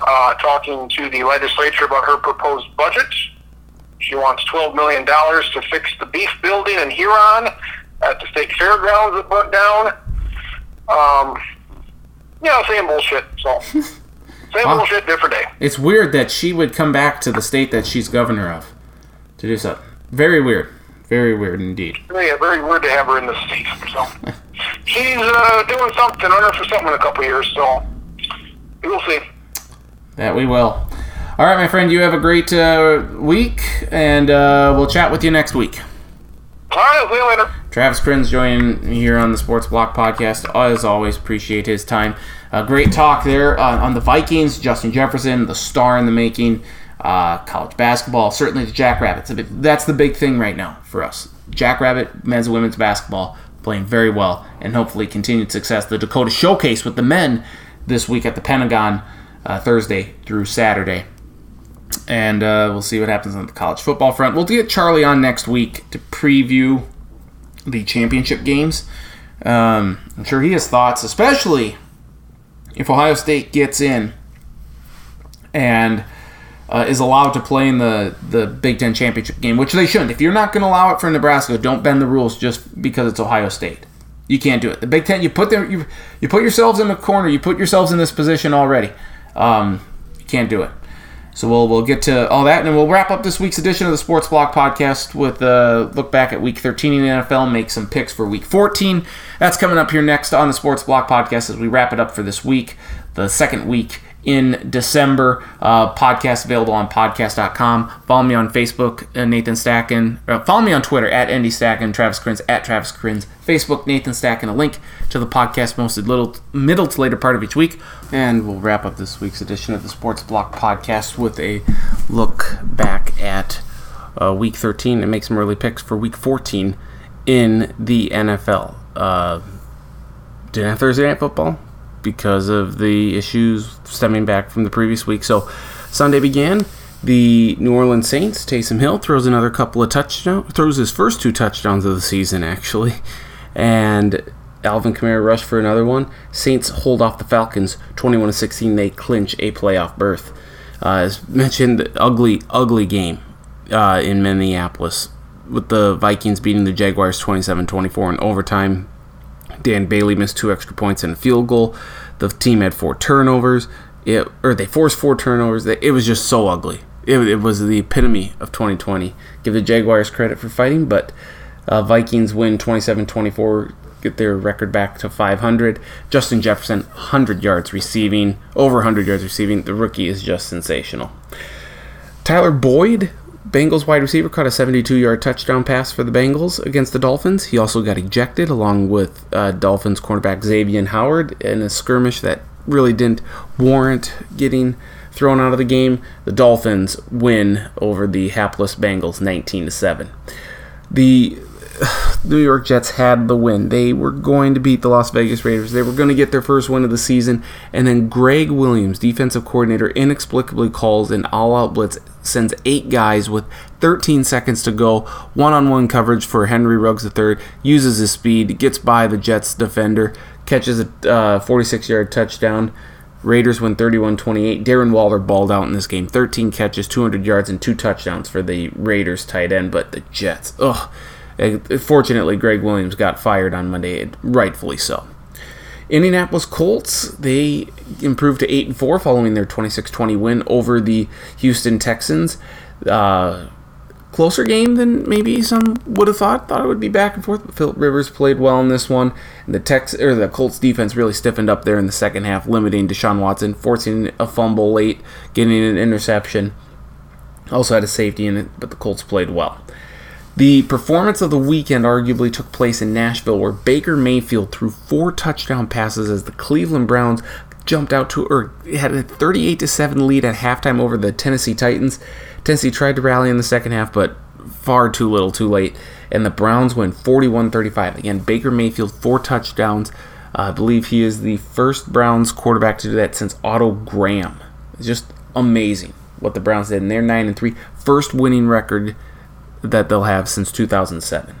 uh, talking to the legislature about her proposed budget. She wants $12 million to fix the beef building in Huron at the state fairgrounds that burnt down. Um, yeah, same bullshit. So, same
Wow.
bullshit, different day.
It's weird that she would come back to the state that she's governor of to do so. Very weird. Very weird indeed.
Yeah, very weird to have her in the state. So, she's uh, doing something, running for something in a couple years. So, we'll see.
That we will. All right, my friend. You have a great uh, week, and uh, we'll chat with you next week.
All right, see you later.
Travis Kriens joining here on the Sports Block podcast. As always, appreciate his time. Uh, great talk there uh, on the Vikings, Justin Jefferson, the star in the making, uh, college basketball, certainly the Jackrabbits. That's the big thing right now for us. Jackrabbit, men's and women's basketball, playing very well, and hopefully continued success. The Dakota Showcase with the men this week at the Pentagon, uh, Thursday through Saturday and uh, we'll see what happens on the college football front. We'll get Charlie on next week to preview the championship games. Um, I'm sure he has thoughts, especially if Ohio State gets in and uh, is allowed to play in the, the Big Ten championship game, which they shouldn't. If you're not going to allow it for Nebraska, don't bend the rules just because it's Ohio State. You can't do it. The Big Ten, you put them, you, you put yourselves in the corner. You put yourselves in this position already. Um, you can't do it. So we'll we'll get to all that, and then we'll wrap up this week's edition of the Sports Block podcast with a look back at Week 13 in the NFL, make some picks for Week 14. That's coming up here next on the Sports Block podcast as we wrap it up for this week, the second week in December. Uh, podcast available on podcast.com. Follow me on Facebook, uh, Nathan Stacken. Uh, follow me on Twitter at NDStacken, Travis Kriens at Travis Kriens. Facebook, Nathan Stacken. A link to the podcast posted little middle to later part of each week. And we'll wrap up this week's edition of the Sports Block podcast with a look back at uh, Week 13 and make some early picks for Week 14 in the NFL. Uh, didn't have Thursday night football because of the issues stemming back from the previous week. So Sunday began. The New Orleans Saints, Taysom Hill throws another couple of touchdowns, throws his first two touchdowns of the season actually, and Alvin Kamara rushed for another one. Saints hold off the Falcons, 21 to 16. They clinch a playoff berth. Uh, as mentioned, ugly, ugly game uh, in Minneapolis with the Vikings beating the Jaguars 27-24 in overtime. Dan Bailey missed two extra points and a field goal. The team had four turnovers. It, or they forced four turnovers. It was just so ugly. It, it was the epitome of 2020. Give the Jaguars credit for fighting, but uh, Vikings win 27-24, get their record back to 500. Justin Jefferson, 100 yards receiving, over 100 yards receiving. The rookie is just sensational. Tyler Boyd, Bengals wide receiver, caught a 72 yard touchdown pass for the Bengals against the Dolphins. He also got ejected along with uh, Dolphins cornerback Xavier Howard in a skirmish that really didn't warrant getting thrown out of the game. The Dolphins win over the hapless Bengals 19 to 7. The New York Jets had the win. They were going to beat the Las Vegas Raiders. They were going to get their first win of the season. And then Gregg Williams, defensive coordinator, inexplicably calls an all out blitz, sends eight guys with 13 seconds to go, one on one coverage for Henry Ruggs III, uses his speed, gets by the Jets defender, catches a uh, 46 yard touchdown. Raiders win 31 28. Darren Waller balled out in this game. 13 catches, 200 yards, and two touchdowns for the Raiders tight end. But the Jets, ugh. Uh, Fortunately, Gregg Williams got fired on Monday, rightfully so. Indianapolis Colts, they improved to 8 and 4 following their 26 20 win over the Houston Texans. Uh, closer game than maybe some would have thought. Thought it would be back and forth, but Philip Rivers played well in this one. And the Tex or the Colts defense really stiffened up there in the second half, limiting Deshaun Watson, forcing a fumble late, getting an interception. Also had a safety in it, but the Colts played well. The performance of the weekend arguably took place in Nashville, where Baker Mayfield threw four touchdown passes as the Cleveland Browns jumped out to or had a 38 to 7 lead at halftime over the Tennessee Titans. Tennessee tried to rally in the second half, but far too little, too late. And the Browns win 41-35. Again, Baker Mayfield four touchdowns. Uh, I believe he is the first Browns quarterback to do that since Otto Graham. It's just amazing what the Browns did. And they're nine and three, first winning record that they'll have since 2007.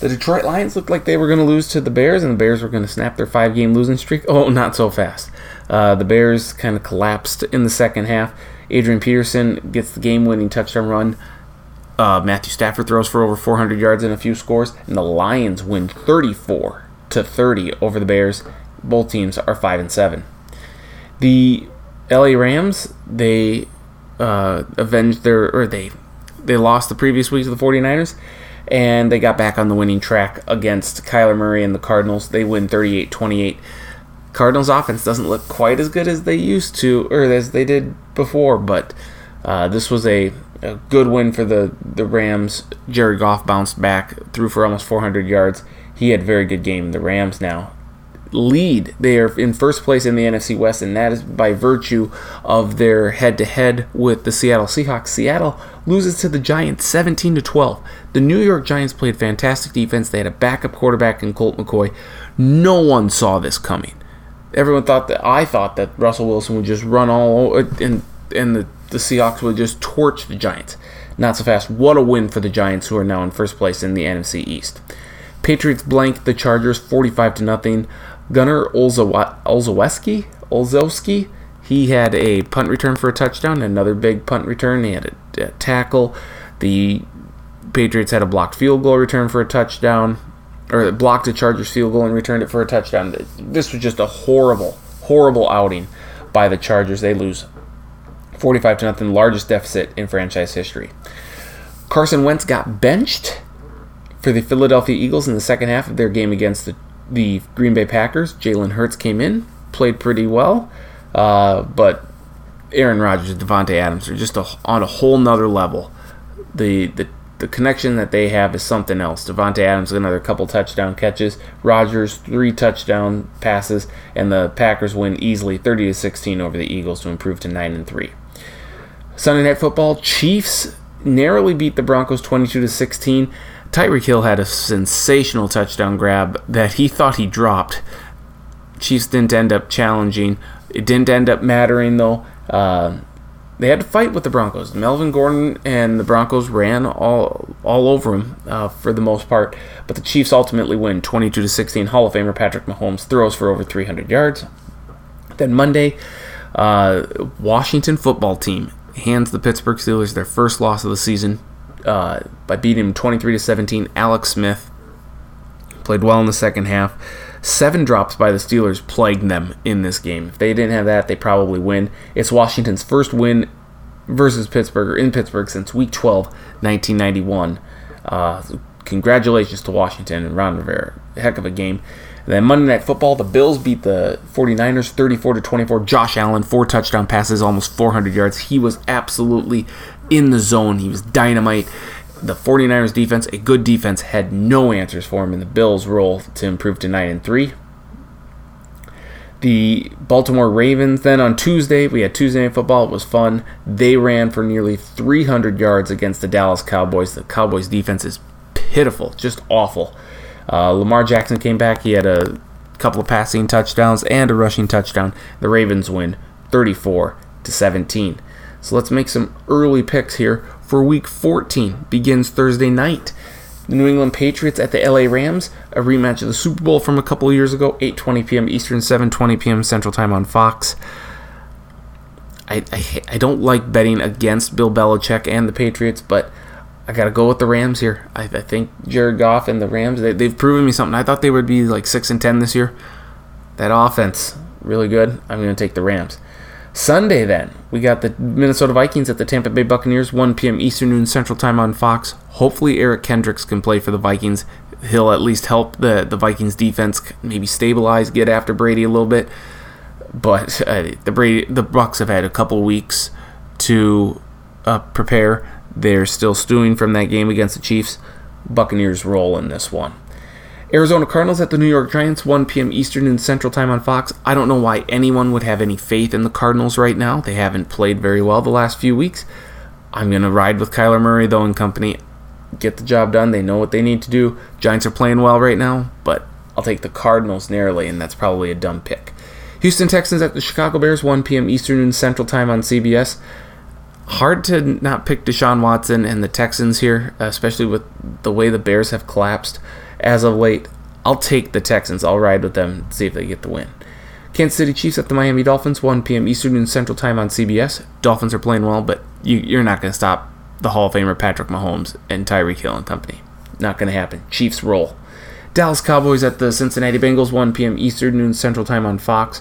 The Detroit Lions looked like they were going to lose to the Bears, and the Bears were going to snap their five game losing streak. Oh, not so fast. Uh, the Bears kind of collapsed in the second half. Adrian Peterson gets the game winning touchdown run. Uh, Matthew Stafford throws for over 400 yards and a few scores, and the Lions win 34 to 30 over the Bears. Both teams are 5 and 7. The LA Rams, they uh, avenged their, or they, they lost the previous week to the 49ers and they got back on the winning track against Kyler Murray and the Cardinals. They win 38 28. Cardinals offense doesn't look quite as good as they used to, or as they did before, but uh, this was a, a, good win for the, the Rams. Jared Goff bounced back, threw for almost 400 yards. He had a very good game. The Rams now lead. They are in first place in the NFC West, and that is by virtue of their head to head with the Seattle Seahawks. Seattle loses to the Giants 17 to 12. The New York Giants played fantastic defense. They had a backup quarterback in Colt McCoy. No one saw this coming. Everyone thought that I thought that Russell Wilson would just run all over, and and the, the Seahawks would just torch the Giants. Not so fast. What a win for the Giants, who are now in first place in the NFC East. Patriots blank the Chargers 45 to nothing. Gunnar Olszewski, Olszewski, he had a punt return for a touchdown, another big punt return. He had a, a tackle. The Patriots had a blocked field goal return for a touchdown, or blocked a Chargers field goal and returned it for a touchdown. This was just a horrible, horrible outing by the Chargers. They lose 45 to nothing, largest deficit in franchise history. Carson Wentz got benched for the Philadelphia Eagles in the second half of their game against the the Green Bay Packers. Jalen Hurts came in, played pretty well, uh, but Aaron Rodgers and Davante Adams are just a, on a whole nother level. The, the the connection that they have is something else. Davante Adams another couple touchdown catches, Rodgers three touchdown passes, and the Packers win easily 30 to 16 over the Eagles to improve to 9 and 3. Sunday night football, Chiefs narrowly beat the Broncos 22 to 16. Tyreek Hill had a sensational touchdown grab that he thought he dropped. Chiefs didn't end up challenging. It didn't end up mattering though. Uh, they had to fight with the Broncos. Melvin Gordon and the Broncos ran all all over him uh, for the most part, but the Chiefs ultimately win 22 to 16. Hall of Famer Patrick Mahomes throws for over 300 yards. Then Monday, uh, Washington football team hands the Pittsburgh Steelers their first loss of the season, uh, by beating him 23 to 17. Alex Smith played well in the second half. Seven drops by the Steelers plagued them in this game. If they didn't have that, they probably win. It's Washington's first win versus Pittsburgh or in Pittsburgh since Week 12, 1991. Uh, congratulations to Washington and Ron Rivera. Heck of a game. Then Monday Night Football, the Bills beat the 49ers 34 to 24. Josh Allen, four touchdown passes, almost 400 yards. He was absolutely in the zone. He was dynamite. The 49ers defense, a good defense, had no answers for him in the Bills' role to improve to 9 and 3. The Baltimore Ravens, then on Tuesday, we had Tuesday Night Football. It was fun. They ran for nearly 300 yards against the Dallas Cowboys. The Cowboys' defense is pitiful, just awful. Uh, Lamar Jackson came back. He had a couple of passing touchdowns and a rushing touchdown. The Ravens win 34 to 17. So let's make some early picks here for week 14. Begins Thursday night. The New England Patriots at the LA Rams, a rematch of the Super Bowl from a couple years ago, 8:20 p.m. Eastern, 7:20 p.m. Central Time on Fox. I, I, I don't like betting against Bill Belichick and the Patriots, but I got to go with the Rams here. I, I, think Jared Goff and the Rams, they, they've proven me something. I thought they would be like 6 and 10 this year. That offense, really good. I'm to take the Rams. Sunday, then, we got the Minnesota Vikings at the Tampa Bay Buccaneers, 1 p.m. Eastern Noon Central Time on Fox. Hopefully, Eric Kendricks can play for the Vikings. He'll at least help the, the Vikings defense maybe stabilize, get after Brady a little bit. But uh, the Brady, the Bucs have had a couple weeks to uh, prepare. They're still stewing from that game against the Chiefs. Buccaneers roll in this one. Arizona Cardinals at the New York Giants, 1 p.m. Eastern and Central Time on Fox. I don't know why anyone would have any faith in the Cardinals right now. They haven't played very well the last few weeks. I'm going to ride with Kyler Murray, though, and company. get the job done. They know what they need to do. Giants are playing well right now, but I'll take the Cardinals narrowly, and that's probably a dumb pick. Houston Texans at the Chicago Bears, 1 p.m. Eastern and Central Time on CBS. Hard to not pick Deshaun Watson and the Texans here, especially with the way the Bears have collapsed as of late. I'll take the Texans. I'll ride with them, see if they get the win. Kansas City Chiefs at the Miami Dolphins, 1 p.m. Eastern and Central Time on CBS. Dolphins are playing well, but you, are not going to stop the Hall of Famer Patrick Mahomes and Tyreek Hill and company. Not going to happen. Chiefs roll. Dallas Cowboys at the Cincinnati Bengals, 1 p.m. Eastern, noon Central Time on Fox.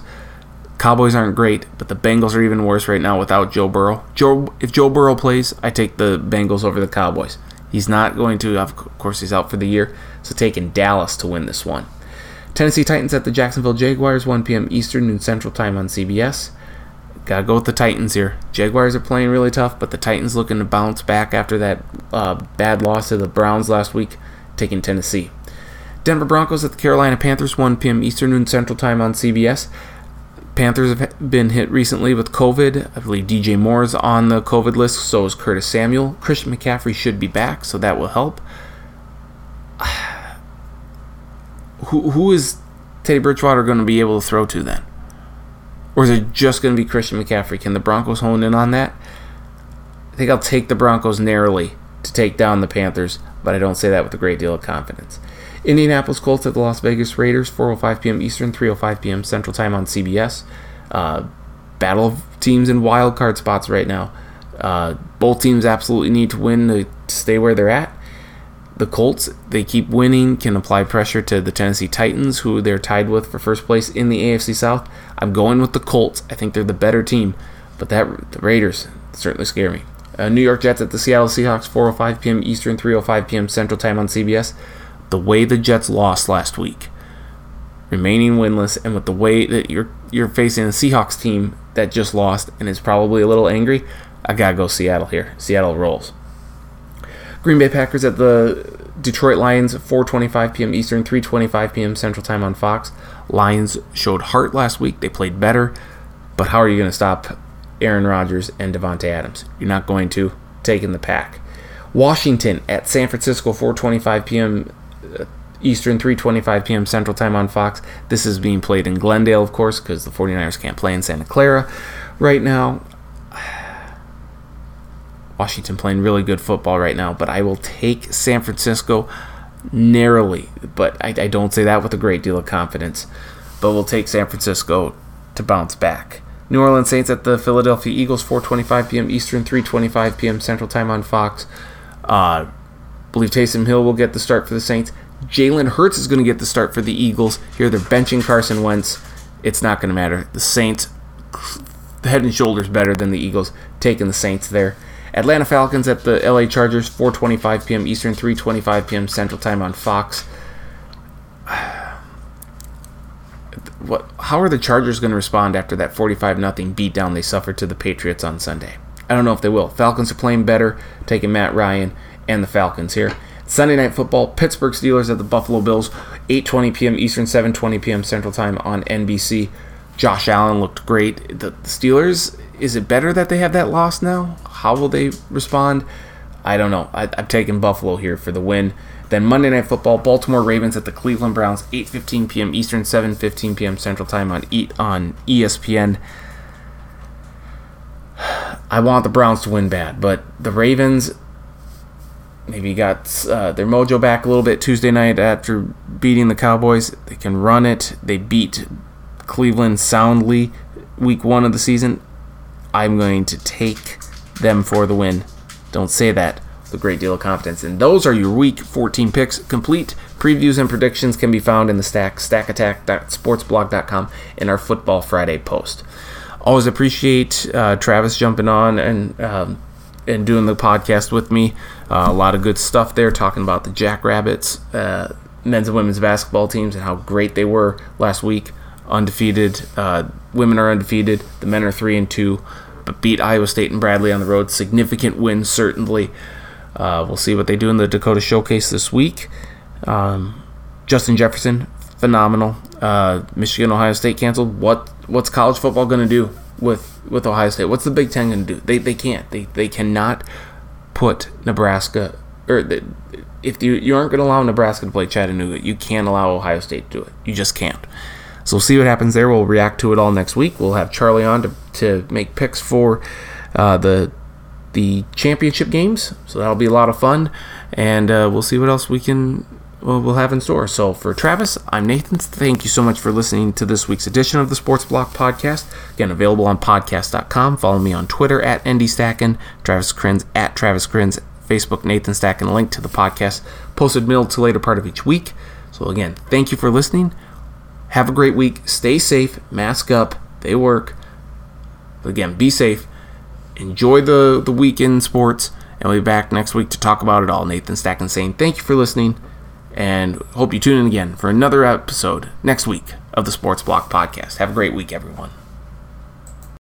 Cowboys aren't great, but the Bengals are even worse right now without Joe Burrow. Joe, if Joe Burrow plays, I take the Bengals over the Cowboys. He's not going to, of course, he's out for the year, so taking Dallas to win this one. Tennessee Titans at the Jacksonville Jaguars, 1 p.m. Eastern, noon Central Time on CBS. Gotta go with the Titans here. Jaguars are playing really tough, but the Titans looking to bounce back after that uh, bad loss to the Browns last week, taking Tennessee. Denver Broncos at the Carolina Panthers, 1 p.m. Eastern Noon Central Time on CBS. Panthers have been hit recently with COVID. I believe DJ Moore is on the COVID list, so is Curtis Samuel. Christian McCaffrey should be back, so that will help. Who, who is Teddy Bridgewater going to be able to throw to then? Or is it just going to be Christian McCaffrey? Can the Broncos hone in on that? I think I'll take the Broncos narrowly to take down the Panthers, but I don't say that with a great deal of confidence. Indianapolis Colts at the Las Vegas Raiders, 4:05 p.m. Eastern, 3:05 p.m. Central Time on CBS. Uh, battle of teams in wild card spots right now. Uh, both teams absolutely need to win to stay where they're at. The Colts, they keep winning, can apply pressure to the Tennessee Titans, who they're tied with for first place in the AFC South. I'm going with the Colts. I think they're the better team, but that the Raiders certainly scare me. Uh, New York Jets at the Seattle Seahawks, 4:05 p.m. Eastern, 3:05 p.m. Central Time on CBS the way the Jets lost last week, remaining winless, and with the way that you're you're facing a Seahawks team that just lost and is probably a little angry, I gotta go Seattle here. Seattle rolls. Green Bay Packers at the Detroit Lions, 4:25 p.m. Eastern, 3:25 p.m. Central Time on Fox. Lions showed heart last week. They played better, but how are you going to stop Aaron Rodgers and Davante Adams? You're not going to. take in the pack. Washington at San Francisco, 4:25 p.m. Uh, Eastern, 3:25 p.m. Central Time on Fox. This is being played in Glendale, of course, because the 49ers can't play in Santa Clara right now. Washington playing really good football right now, but I will take San Francisco narrowly. But I, I don't say that with a great deal of confidence. But we'll take San Francisco to bounce back. New Orleans Saints at the Philadelphia Eagles, 4:25 p.m. Eastern, 3:25 p.m. Central Time on Fox. Uh, believe Taysom Hill will get the start for the Saints. Jalen Hurts is going to get the start for the Eagles. Here they're benching Carson Wentz. It's not going to matter. The Saints, head and shoulders better than the Eagles, taking the Saints there. Atlanta Falcons at the LA Chargers, 4:25 p.m. Eastern, 3:25 p.m. Central Time on Fox. What? How are the Chargers going to respond after that 45 nothing beatdown they suffered to the Patriots on Sunday? I don't know if they will. Falcons are playing better, taking Matt Ryan and the Falcons here. Sunday night football, Pittsburgh Steelers at the Buffalo Bills, 8:20 p.m. Eastern, 7:20 p.m. Central Time on NBC. Josh Allen looked great. The Steelers, is it better that they have that loss now? How will they respond? I don't know. I, am taking Buffalo here for the win. Then Monday Night Football, Baltimore Ravens at the Cleveland Browns, 8:15 p.m. Eastern, 7:15 p.m. Central Time on Eat on ESPN. I want the Browns to win bad, but the Ravens maybe got uh, their mojo back a little bit Tuesday night after beating the Cowboys. They can run it. They beat Cleveland soundly week one of the season. I'm going to take them for the win. Don't say that with a great deal of confidence. And those are your week 14 picks. Complete previews and predictions can be found in the stack, stackattack.sportsblog.com, in our Football Friday post. Always appreciate uh, Travis jumping on and um, and doing the podcast with me. Uh, a lot of good stuff there, talking about the Jackrabbits, uh, men's and women's basketball teams, and how great they were last week. Undefeated, uh, women are undefeated. The men are three and two, beat Iowa State and Bradley on the road. Significant win, certainly. Uh, we'll see what they do in the Dakota Showcase this week. Um, Justin Jefferson, phenomenal. Uh, Michigan, Ohio State canceled. What what's college football going to do with with Ohio State. What's the Big Ten going to do? They, they can't. They, they cannot put Nebraska or the, if you you aren't going to allow Nebraska to play Chattanooga, you can't allow Ohio State to do it. You just can't. So we'll see what happens there. We'll react to it all next week. We'll have Charlie on to, to make picks for uh, the the championship games. So that'll be a lot of fun, and uh, we'll see what else we can well, we'll have in store. So for Travis, I'm Nathan. Thank you so much for listening to this week's edition of the Sports Block Podcast. Again, available on podcast.com. Follow me on Twitter at NDStacken, Travis Kriens at Travis Kriens, Facebook Nathan Stacken. Link to the podcast posted middle to later part of each week. So again, thank you for listening. Have a great week. Stay safe. Mask up. They work. But again, be safe. Enjoy the, the weekend sports. And we'll be back next week to talk about it all. Nathan Stacken saying thank you for listening and hope you tune in again for another episode next week of the Sports Block Podcast. Have a great week, everyone.